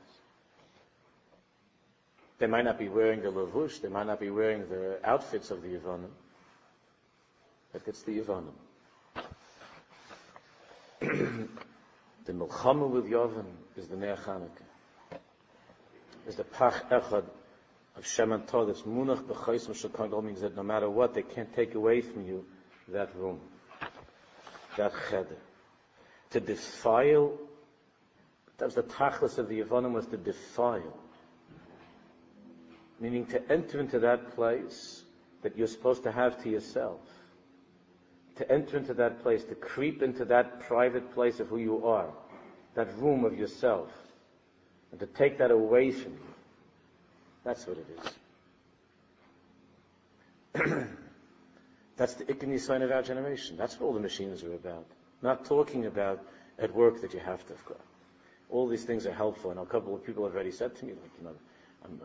They might not be wearing the lavush, they might not be wearing the outfits of the Yevonim, but it's the Yevonim. the Milchama with Yavin is the Nea Chanukah. Is the Pach Echad of Shem and that's Munach B'chaisim Shekon all means that no matter what, they can't take away from you that room, that cheder. To defile, that was the tachlis of the Yevonim was to defile. Meaning to enter into that place that you're supposed to have to yourself. To enter into that place, to creep into that private place of who you are, that room of yourself, and to take that away from you. That's what it is. That's the ikni sign of our generation. That's what all the machines are about. Not talking about at work that you have to. All these things are helpful, and a couple of people have already said to me, like, you know,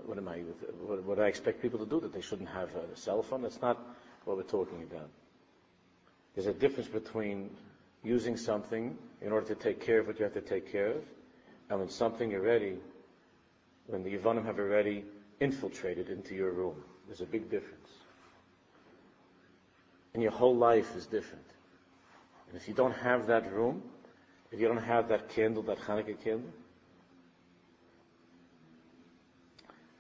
what am I, what, what do I expect people to do? That they shouldn't have a cell phone? That's not what we're talking about. There's a difference between using something in order to take care of what you have to take care of, and when something already, when the Yevonim have already infiltrated into your room. There's a big difference. And your whole life is different. And if you don't have that room, if you don't have that candle, that Hanukkah candle,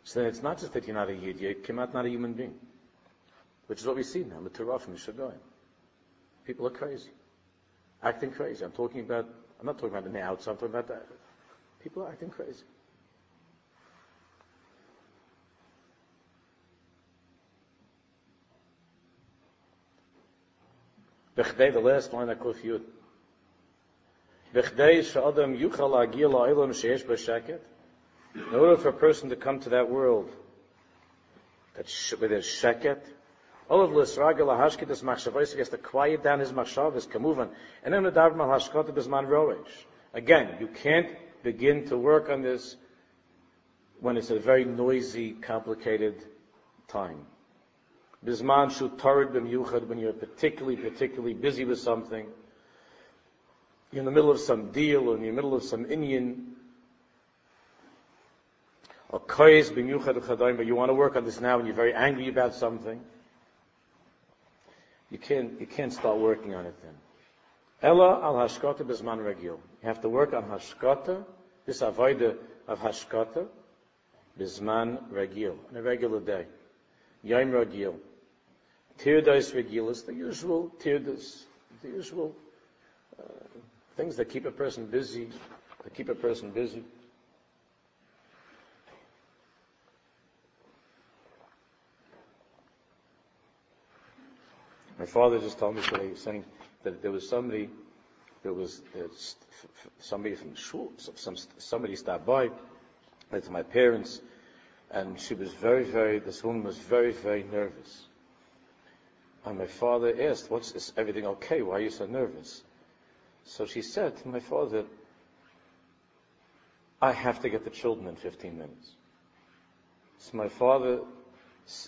so then it's not just that you're not a Yid, you came out not a human being. Which is what we see now, Torah from Shagoyim. People are crazy. Acting crazy. I'm talking about, I'm not talking about the outside, I'm talking about that. People are acting crazy. The last line. In order for a person to come to that world, that with his sheket, all of l'sragel hashkit is machshavos, he has to quiet down his machshavos, kamuvan, and then the davma hashkot bisman roish. Again, you can't begin to work on this when it's a very noisy, complicated time. Bisman shu tarid b'myuchad, when you're particularly, particularly busy with something, you're in the middle of some deal, or in the middle of some Indian, or koyes chadayim, but you want to work on this now and you're very angry about something, you can't, you can't start working on it then. Ella al hashkata bisman regil. You have to work on hashkata, this avoida of hashkata, bisman regil, on a regular day. Yom regil. Tirdas regilas, the usual tirdas, the usual uh, things that keep a person busy, that keep a person busy. My father just told me today, saying that there was somebody, there was uh, somebody from shul, some, somebody stopped by, with my parents, and she was very, very, this woman was very, very nervous. And my father asked, what's everything okay? Why are you so nervous? So she said to my father, I have to get the children in 15 minutes. So my father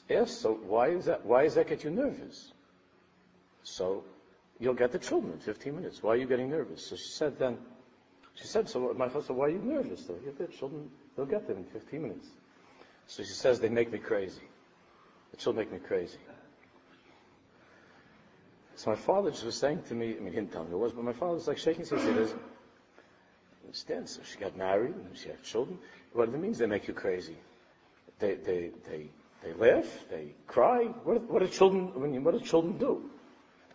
asked, so why is that, why does that get you nervous? So you'll get the children in 15 minutes. Why are you getting nervous? So she said then, she said, so my father said, why are you nervous? You get the children, they'll get them in 15 minutes. So she says, they make me crazy. The children make me crazy. So my father just was saying to me, I mean, he didn't tell me who it was, but my father was like shaking his head. He says, understand, so she got married and she had children. What it means, they make you crazy. They, they, they, they laugh, they cry. What, what do children, I mean, what do children do?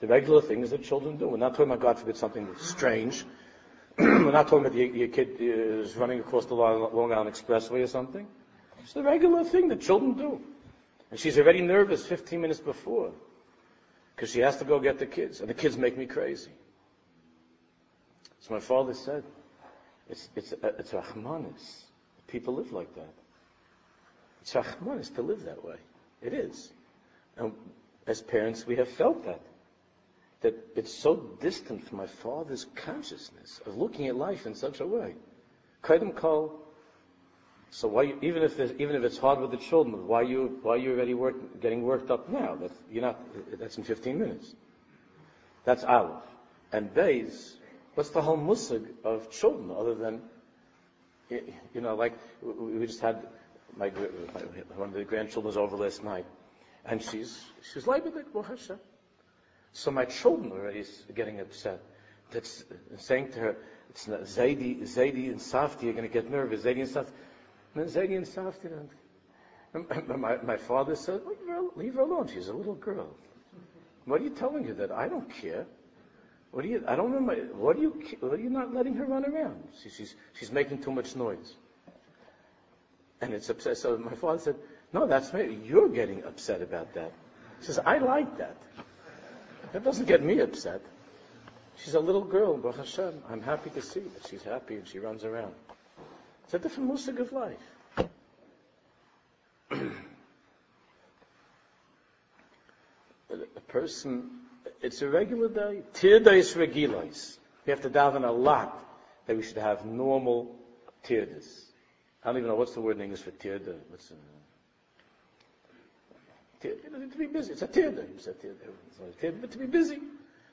The regular things that children do. We're not talking about, God forbid, something strange. We're not talking about your, your kid is running across the Long Island Expressway or something. It's the regular thing that children do. And she's already nervous 15 minutes before because she has to go get the kids, and the kids make me crazy. So my father said, it's, it's, it's Rahmanis. People live like that. It's Rahmanis to live that way. It is. And as parents, we have felt that. That it's so distant from my father's consciousness of looking at life in such a way. Kaidim call so why, even if even if it's hard with the children, why you why you already work, getting worked up now? That's you're not. That's in 15 minutes. That's Aleph and Beis. What's the whole musig of children other than you know like we just had my, my, one of the grandchildren was over last night, and she's she's like Hashem. So my children are already getting upset. That's saying to her, it's not Zaidi, Zaidi and Safti are going to get nervous. Zaidi and Safti, Zaidi and Safti. And my, my father said, leave her, leave her alone. She's a little girl. What are you telling her that? I don't care. What are you? I don't remember. What are you? What are you not letting her run around? She, she's she's making too much noise. And it's upset. So my father said, "No, that's me. You're getting upset about that." He says, "I like that. That doesn't get me upset." She's a little girl, Baruch Hashem. I'm happy to see that she's happy and she runs around. It's a different musig of life. a person, it's a regular day. Tirdas regilos. We have to daven a lot that we should have normal tirdas. I don't even know what's the word in English for tirda. What's uh, to be busy. It's a tirda. It's a tirda. It's not a tirda, but to be busy.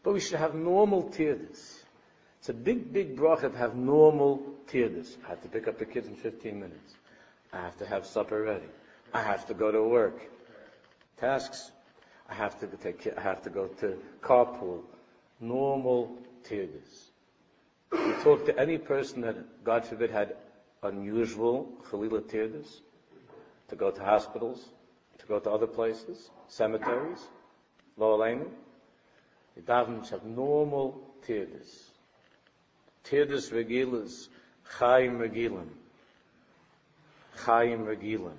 But we should have normal tirdas. It's a big, big bracha to have normal tirdas. I have to pick up the kids in 15 minutes. I have to have supper ready. I have to go to work. Tasks. I have to take. I have to go to carpool. Normal tirdas. You talk to any person that, God forbid, had unusual chalila tirdas, to go to hospitals, to go to other places, cemeteries, lo aleinu, the davens have normal tirdas. Tirdas regilas, chaim regilim. Chaim regilim.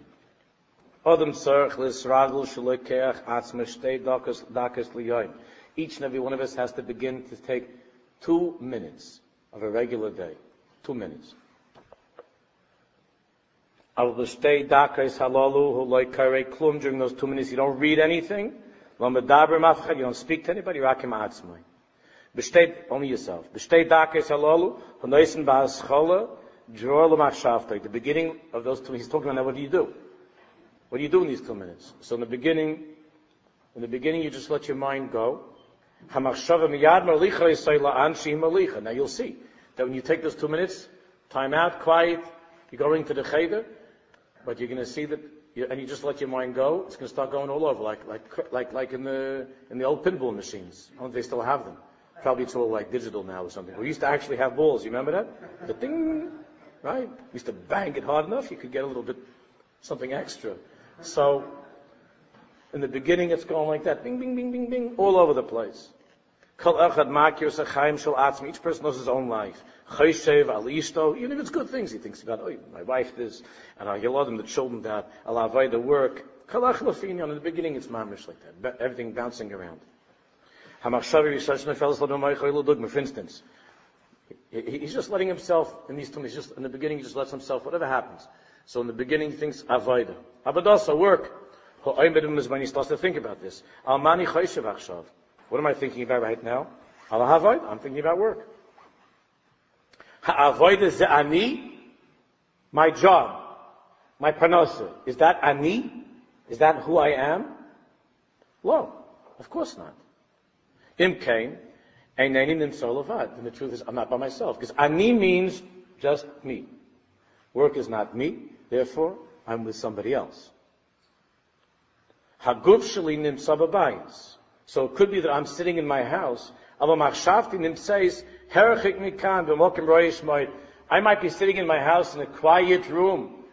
Adam sarach lisragul shalokeach atzma shtei dakas dakas. Each and every one of us has to begin to take two minutes of a regular day. Two minutes. Al shtei dakas halalu hu loy kare klum during those two minutes. You don't read anything. You don't speak to anybody. Rakim atzmai. Besteht only yourself. Besteht dakes halalu, hanoisen ba'aschala, dror l'machshavtai. The beginning of those two, he's talking about now, what do you do? What do you do in these two minutes? So in the beginning, in the beginning you just let your mind go. Now you'll see that when you take those two minutes, time out, quiet, you go into the cheder, but you're going to see that you, and you just let your mind go, it's going to start going all over, like like like like in the in the old pinball machines. I don't know if they still have them. Probably it's all like digital now or something. We used to actually have balls. You remember that? The ding, right? We used to bang it hard enough, you could get a little bit something extra. So in the beginning, it's going like that, bing, bing, bing, bing, bing, all over the place. Each person knows his own life. Choshev al even if it's good things, he thinks about, oh, my wife this, and I'll yell them, the children that, avoid the work. Kalach in the beginning it's mamish like that, everything bouncing around. For instance, he's just letting himself, in these he's just, in the beginning he just lets himself, whatever happens. So in the beginning he thinks, avoida. Abadasa, work. when he starts to think about this. What am I thinking about right now? I'm thinking about work. Ha'avoida ze ani, my job, my parnasa. Is that ani? Is that who I am? Well, of course not. Im kain, eineni nimtzolavad. And the truth is, I'm not by myself. Because ani means just me. Work is not me, therefore, I'm with somebody else. Haguf shali nimtzababayis. So it could be that I'm sitting in my house, aber machshavti I might be sitting in my house in a quiet room,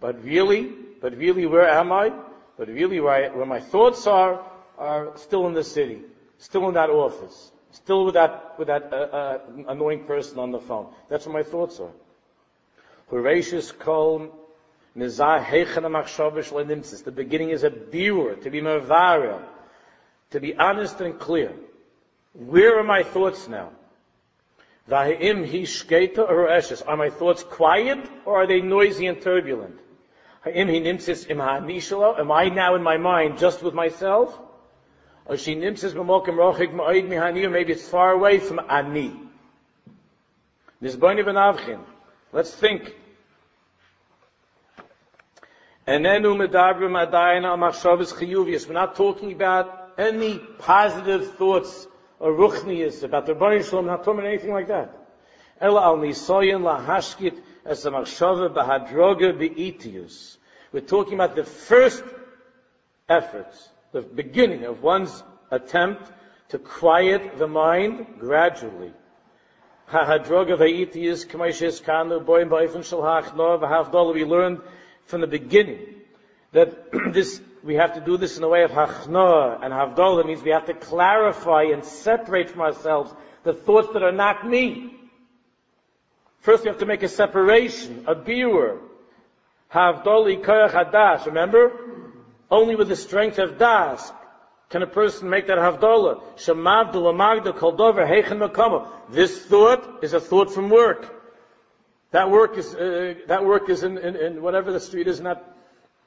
but really, but really, where am I? But really, where, I, where my thoughts are, are still in the city, still in that office, still with that, with that uh, uh, annoying person on the phone. That's where my thoughts are. The beginning is a biur, to be mavara, to be honest and clear. Where are my thoughts now? Vahim hishketa or eshes. Are my thoughts quiet or are they noisy and turbulent? Am I now in my mind just with myself? Or she nimsis maybe it's far away from ani. Let's think. We're not talking about any positive thoughts or ruchnius, about the Rebbeinu Shalom, not talking about anything like that. Ela al nisoyen la hashkit as a machshava bahadroga be'itius. We're talking about the first efforts, the beginning of one's attempt to quiet the mind gradually. We learned from the beginning that this we have to do this in a way of hachna and havdalah means we have to clarify and separate from ourselves the thoughts that are not me. First we have to make a separation, a biur. Havdoli koyach hadash, remember? Only with the strength of das can a person make that havdalah. Shemavdul amagda koldover heichen makama. This thought is a thought from work. That work is, uh, that work is in, in, in, whatever the street is that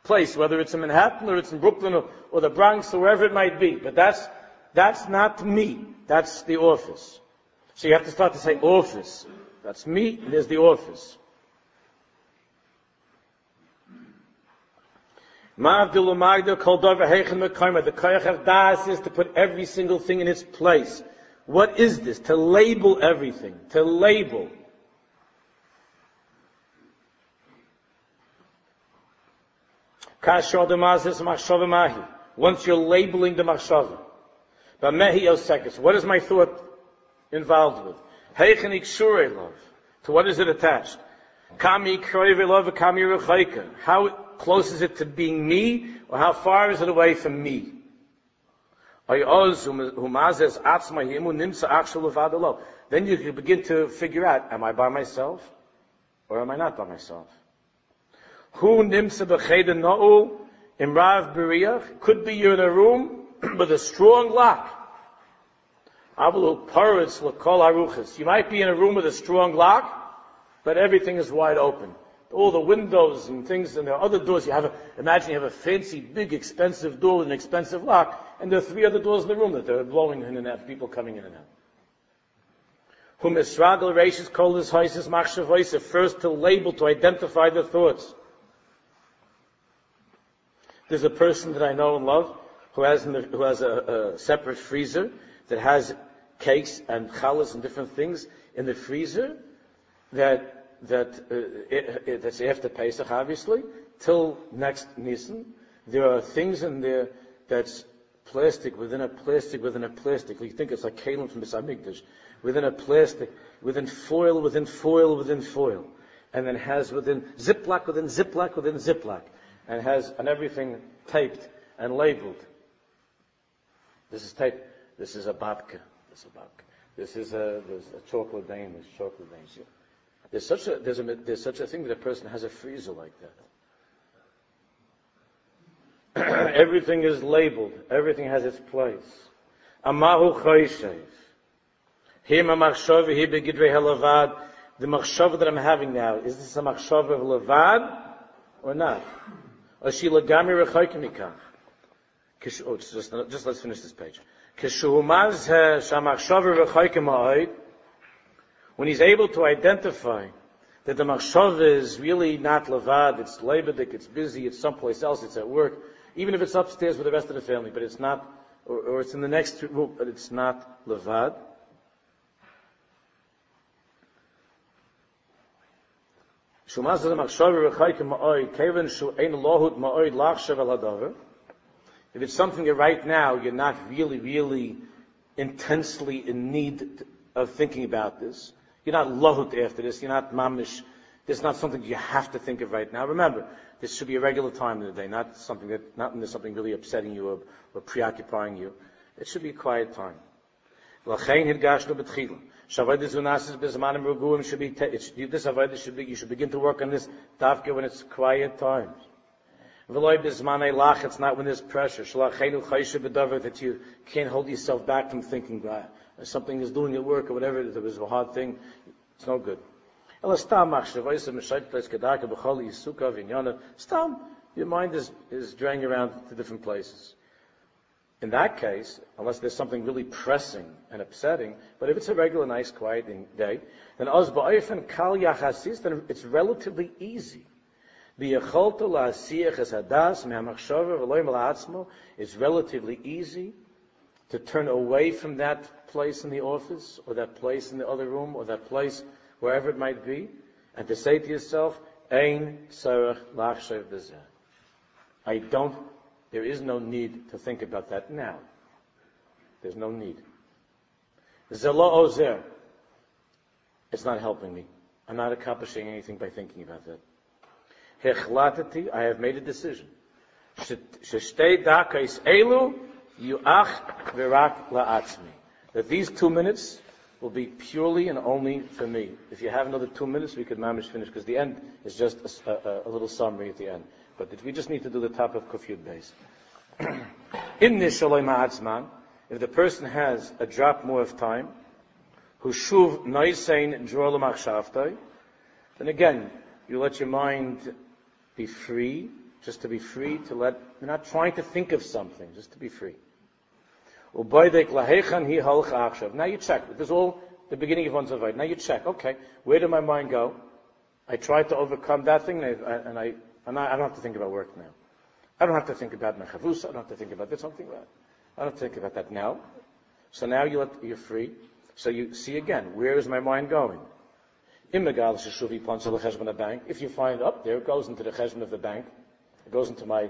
place, whether it's in Manhattan or it's in Brooklyn or, or the Bronx or wherever it might be. But that's, that's not me. That's the office. So you have to start to say office. That's me, and there's the office. The koyach of das is to put every single thing in its place. What is this? To label everything. To label. Once you're labeling the machshava. What is my thought involved with? To what is it attached? How close is it to being me, or how far is it away from me? Then you can begin to figure out, am I by myself, or am I not by myself? Who nimsa b'cheder na'ul imrav b'riyach? Could be you're in a room with a strong lock. Avalu paritz l'kol aruchas. You might be in a room with a strong lock, but everything is wide open. All the windows and things, and there are other doors. You have a, imagine you have a fancy, big, expensive door with an expensive lock, and there are three other doors in the room that they're blowing in and out, people coming in and out. Whom Israel races called his haisis machshavoisa, first to label, to identify the thoughts. There's a person that I know and love who has, who has a, a, separate freezer that has cakes and challahs and different things in the freezer that that uh, it, it, that's after Pesach, obviously, till next Nisan. There are things in there that's plastic within a plastic within a plastic. You think it's like kalim from the Samigdash. Within a plastic, within foil, within foil, within foil. And then has within ziplock, within ziplock, within ziplock and has and everything taped and labeled. This is taped. This is a babka. This is a babka. This is a, there's a chocolate dame. There's chocolate dame. There's such a there's a there's such a thing that a person has a freezer like that. everything is labeled. Everything has its place. Amahu chayshev. Him a machshava he begidrei halavad. The machshava that I'm having now is this a machshava of levad or not? Oh, just, just let's finish this page. When he's able to identify that the machshav is really not levad, it's lebedik, it's busy, it's someplace else, it's at work, even if it's upstairs with the rest of the family, but it's not, or, or it's in the next room, but it's not levad, If it's something that right now you're not really, really intensely in need of thinking about this, you're not lohut after this, you're not mamish, this is not something you have to think of right now. Remember, this should be a regular time in the day, not something that, not when there's something really upsetting you or, or preoccupying you. It should be a quiet time. Shavodah Zunasis Bizmanim Ruguim should be, this Avodah should be, you should begin to work on this Dafka when it's quiet times. V'loy Bizmanei Lach, it's not when there's pressure. Shalachenu Chayshe B'davar, that you can't hold yourself back from thinking that something is doing at work or whatever, if it was a hard thing, it's no good. Stam, your mind is, is draining around to different places in that case, unless there's something really pressing and upsetting, but if it's a regular, nice, quiet day, then kal yachasis, then it's relatively easy. It's relatively easy to turn away from that place in the office, or that place in the other room, or that place wherever it might be, and to say to yourself, Ein sarach lachshev I don't, there is no need to think about that now. There's no need. Zelo ozer. It's not helping me. I'm not accomplishing anything by thinking about that. Hechlatati, I have made a decision. Elu yuach virak la'atzmi. That these two minutes will be purely and only for me. If you have another two minutes, we could manage to finish, because the end is just a, a, a, little summary at the end. We just need to do the top of Kufyud base. In this Shalom Ha'atzman, if the person has a drop more of time, who shuv noisein then again, you let your mind be free, just to be free, to let, you're not trying to think of something, just to be free. Now you check. This is all the beginning of one's avoid. Now you check. Okay, where did my mind go? I tried to overcome that thing, and I, and I, and I, don't have to think about work now. I don't have to think about my chavus. I don't have to think about this. Something about. I don't think about that now. So now you let, you're free. So you see again, where is my mind going? If you find up there, it goes into the cheshbon of the bank. It goes into my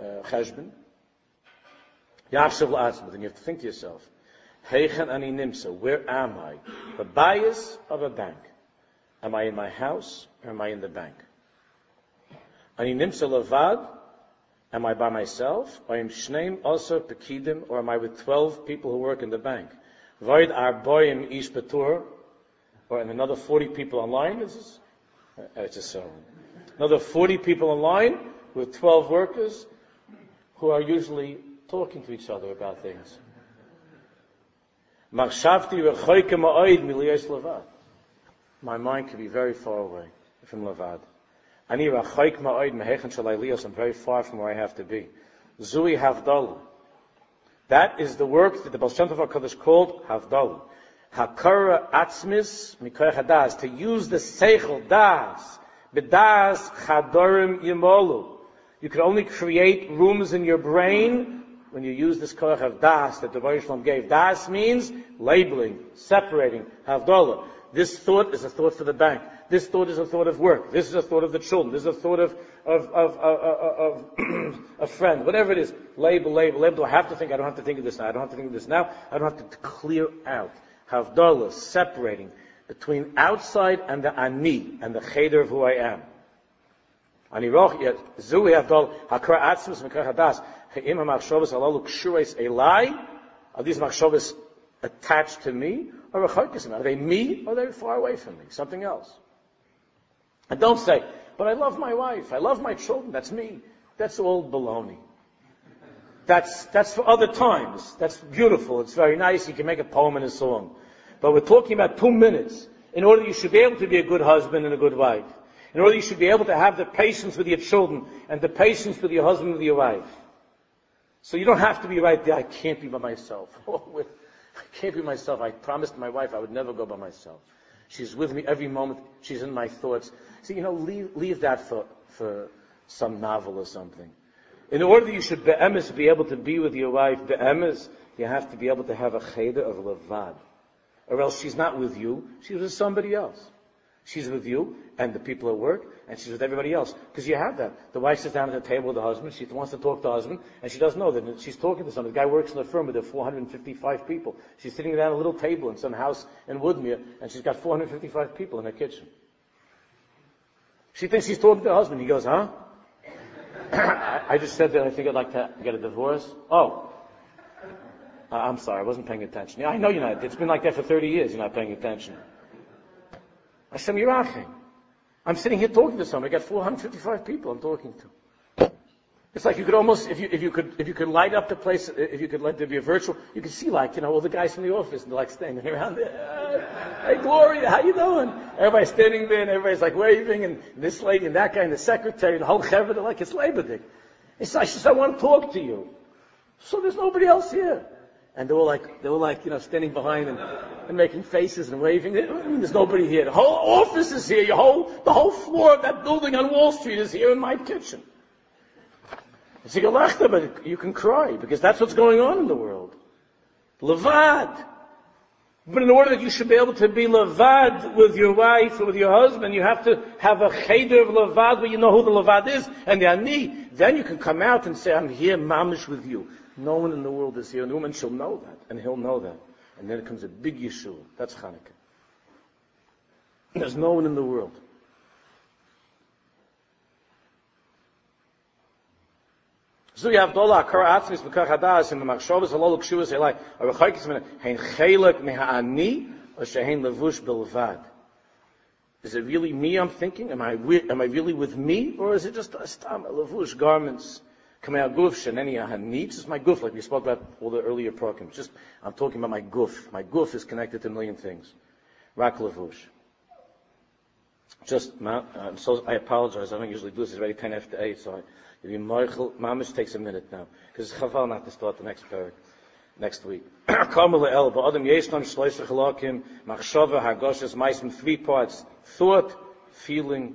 uh, cheshbon. Then you have to think to yourself, Heichen ani nimsa, where am I? The bias of a bank. Am I in my house or am I in the bank? Ani nimsa levad, am I by myself? I am shneim also pekidim, or am I with 12 people who work in the bank? Void arboim ish betur, or another 40 people online, is this? Uh, it's just so. Another 40 people online with 12 workers who are usually talking to each other about things. My mind could be very far away from Levad. I'm very far from where I have to be. Zui Havdalah. That is the work that the Baal Shem Tov HaKadosh called Havdalah. Hakara Atzmis Mikoyach Hadas. To use the Seichel Das. Bedas Chadorim Yimolu. You can only create rooms in your brain when you use this koach of das that the Baruch gave. Das means labeling, separating, havdalah. This thought is a thought for the bank. This thought is a thought of work. This is a thought of the children. This is a thought of of of of, a friend. Whatever it is, label, label, label. I have to think? I don't have to think of this now. I don't have to think of this now. I don't have to clear out. Havdalah, separating between outside and the ani and the cheder of who I am. Ani roch yet zui havdal hakra atzmus mekar hadas. He'im ha-machshavas halalu kshures? Are these machshavas attached to me? Or are they me or are they far away from me? Something else. And don't say, but I love my wife, I love my children, that's me. That's all baloney. That's, that's for other times. That's beautiful. It's very nice. You can make a poem and a song. But we're talking about two minutes in order you should be able to be a good husband and a good wife. In order you should be able to have the patience with your children and the patience with your husband and your wife. So you don't have to be right there. I can't be by myself. I can't be myself. I promised my wife I would never go by myself. She's with me every moment. She's in my thoughts. See, you know, leave, leave that for, for some novel or something. In order that you should be able to be with your wife, be'emes, you have to be able to have a cheder of levad. Or else she's not with you, she's with somebody else. She's with you and the people at work, and she's with everybody else. Because you have that. The wife sits down at the table with the husband, she wants to talk to the husband, and she doesn't know that she's talking to somebody. The guy works in a firm with 455 people. She's sitting down at a little table in some house in Woodmere, and she's got 455 people in her kitchen. She thinks she's talking to the husband. He goes, huh? I just said that I think I'd like to get a divorce. Oh. I'm sorry, I wasn't paying attention. Yeah, I know you're not. It's been like that for 30 years, you're not paying attention. Hashem Yerachim. I'm sitting here talking to somebody. I got 455 people I'm talking to. It's like you could almost, if you, if you could, if you could light up the place, if you could let there be a virtual, you could see like, you know, all the guys from the office and they're like standing around there. Hey, Gloria, how you doing? Everybody's standing there and everybody's like waving and this lady and that guy and the secretary and the whole chevra, they're like, it's Labor Day. It's like, I want to talk to you. So there's nobody else here. And they were like, they were like, you know, standing behind and, and making faces and waving. Oh, there's nobody here. The whole office is here. Your whole, the whole floor of that building on Wall Street is here in my kitchen. It's a galachta, but you can cry because that's what's going on in the world. Levad. But in order that you should be able to be levad with your wife or with your husband, you have to have a cheder of levad where you know who the levad is and the ani. Then you can come out and say, I'm here mamish with you. No one in the world is here. And the woman shall know that, and he'll know that. And then it comes a big Yeshua. That's Hanukkah. There's no one in the world. Dola b'kach hadas in the machshavas halol kshuvas elai a min hein shehein levush. Is it really me I'm thinking? Am I am I really with me, or is it just a stam levush garments? Guf sheneni ahani. It's just my guf, like we spoke about all the earlier programs. Just I'm talking about my guf. My guf is connected to a million things. Rak levush. Just, uh, so I apologize. I don't usually do this. It's already 10 after 8, so if you Mamish takes a minute now. Because it's chaval not to start the next parak next week. Kamala el, ba'adam yeshnam shloisha chalakim, machshava, hagoshes, maisim, three parts, thought, feeling,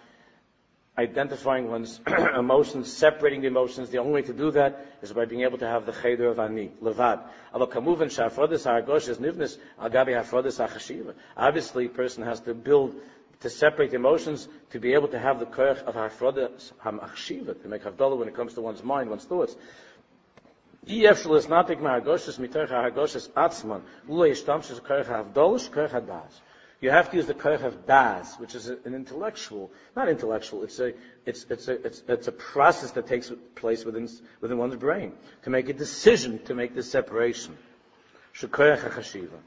identifying one's emotions, separating the emotions. The only way to do that is by being able to have the cheder of ani, levad. Obviously, a person has to build, to separate emotions, to be able to have the koyach of ha'afrodis ha'machshiva, to make havdalah when it comes to one's mind, one's thoughts. You have to use the koich of das, which is an intellectual, not intellectual. It's a, it's, it's a, it's, it's a process that takes place within within one's brain to make a decision to make this separation. Shekoich hachashiva.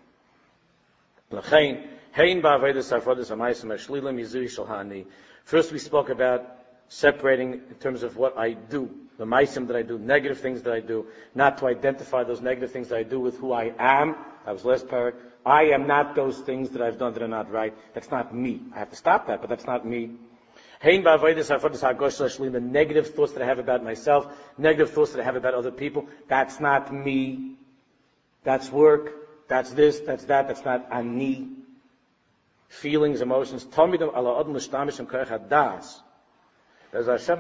First, we spoke about separating in terms of what I do, the maisim that I do, negative things that I do, not to identify those negative things that I do with who I am. That was last parak. I am not those things that I've done that are not right. That's not me. I have to stop that, but that's not me. The negative thoughts that I have about myself, negative thoughts that I have about other people, that's not me. That's work. That's this, that's that, that's not ani. Feelings, emotions. Koyach hadas. Hashem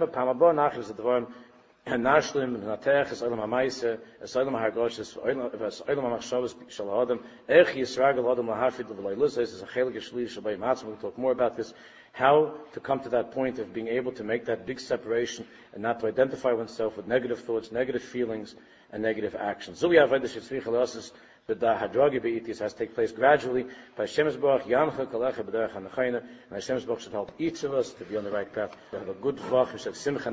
nashlim natech es olam ha'maise es olam ha'hargosh es olam ha'machshavas shal ha'adam ech yisragel adam lahafid v'loi luzes is a chelik yishli shabay matzah. We'll talk more about this how to come to that point of being able to make that big separation and not to identify oneself with negative thoughts, negative feelings, and negative actions. We have Vedish Yitzvich but the Hadragi Be'itis has to take place gradually. By Hashem's Baruch, Yamcha Kalecha B'derech HaNechayna, and Hashem's Baruch should help each of us to be on the right path, to have a good Vach, Simcha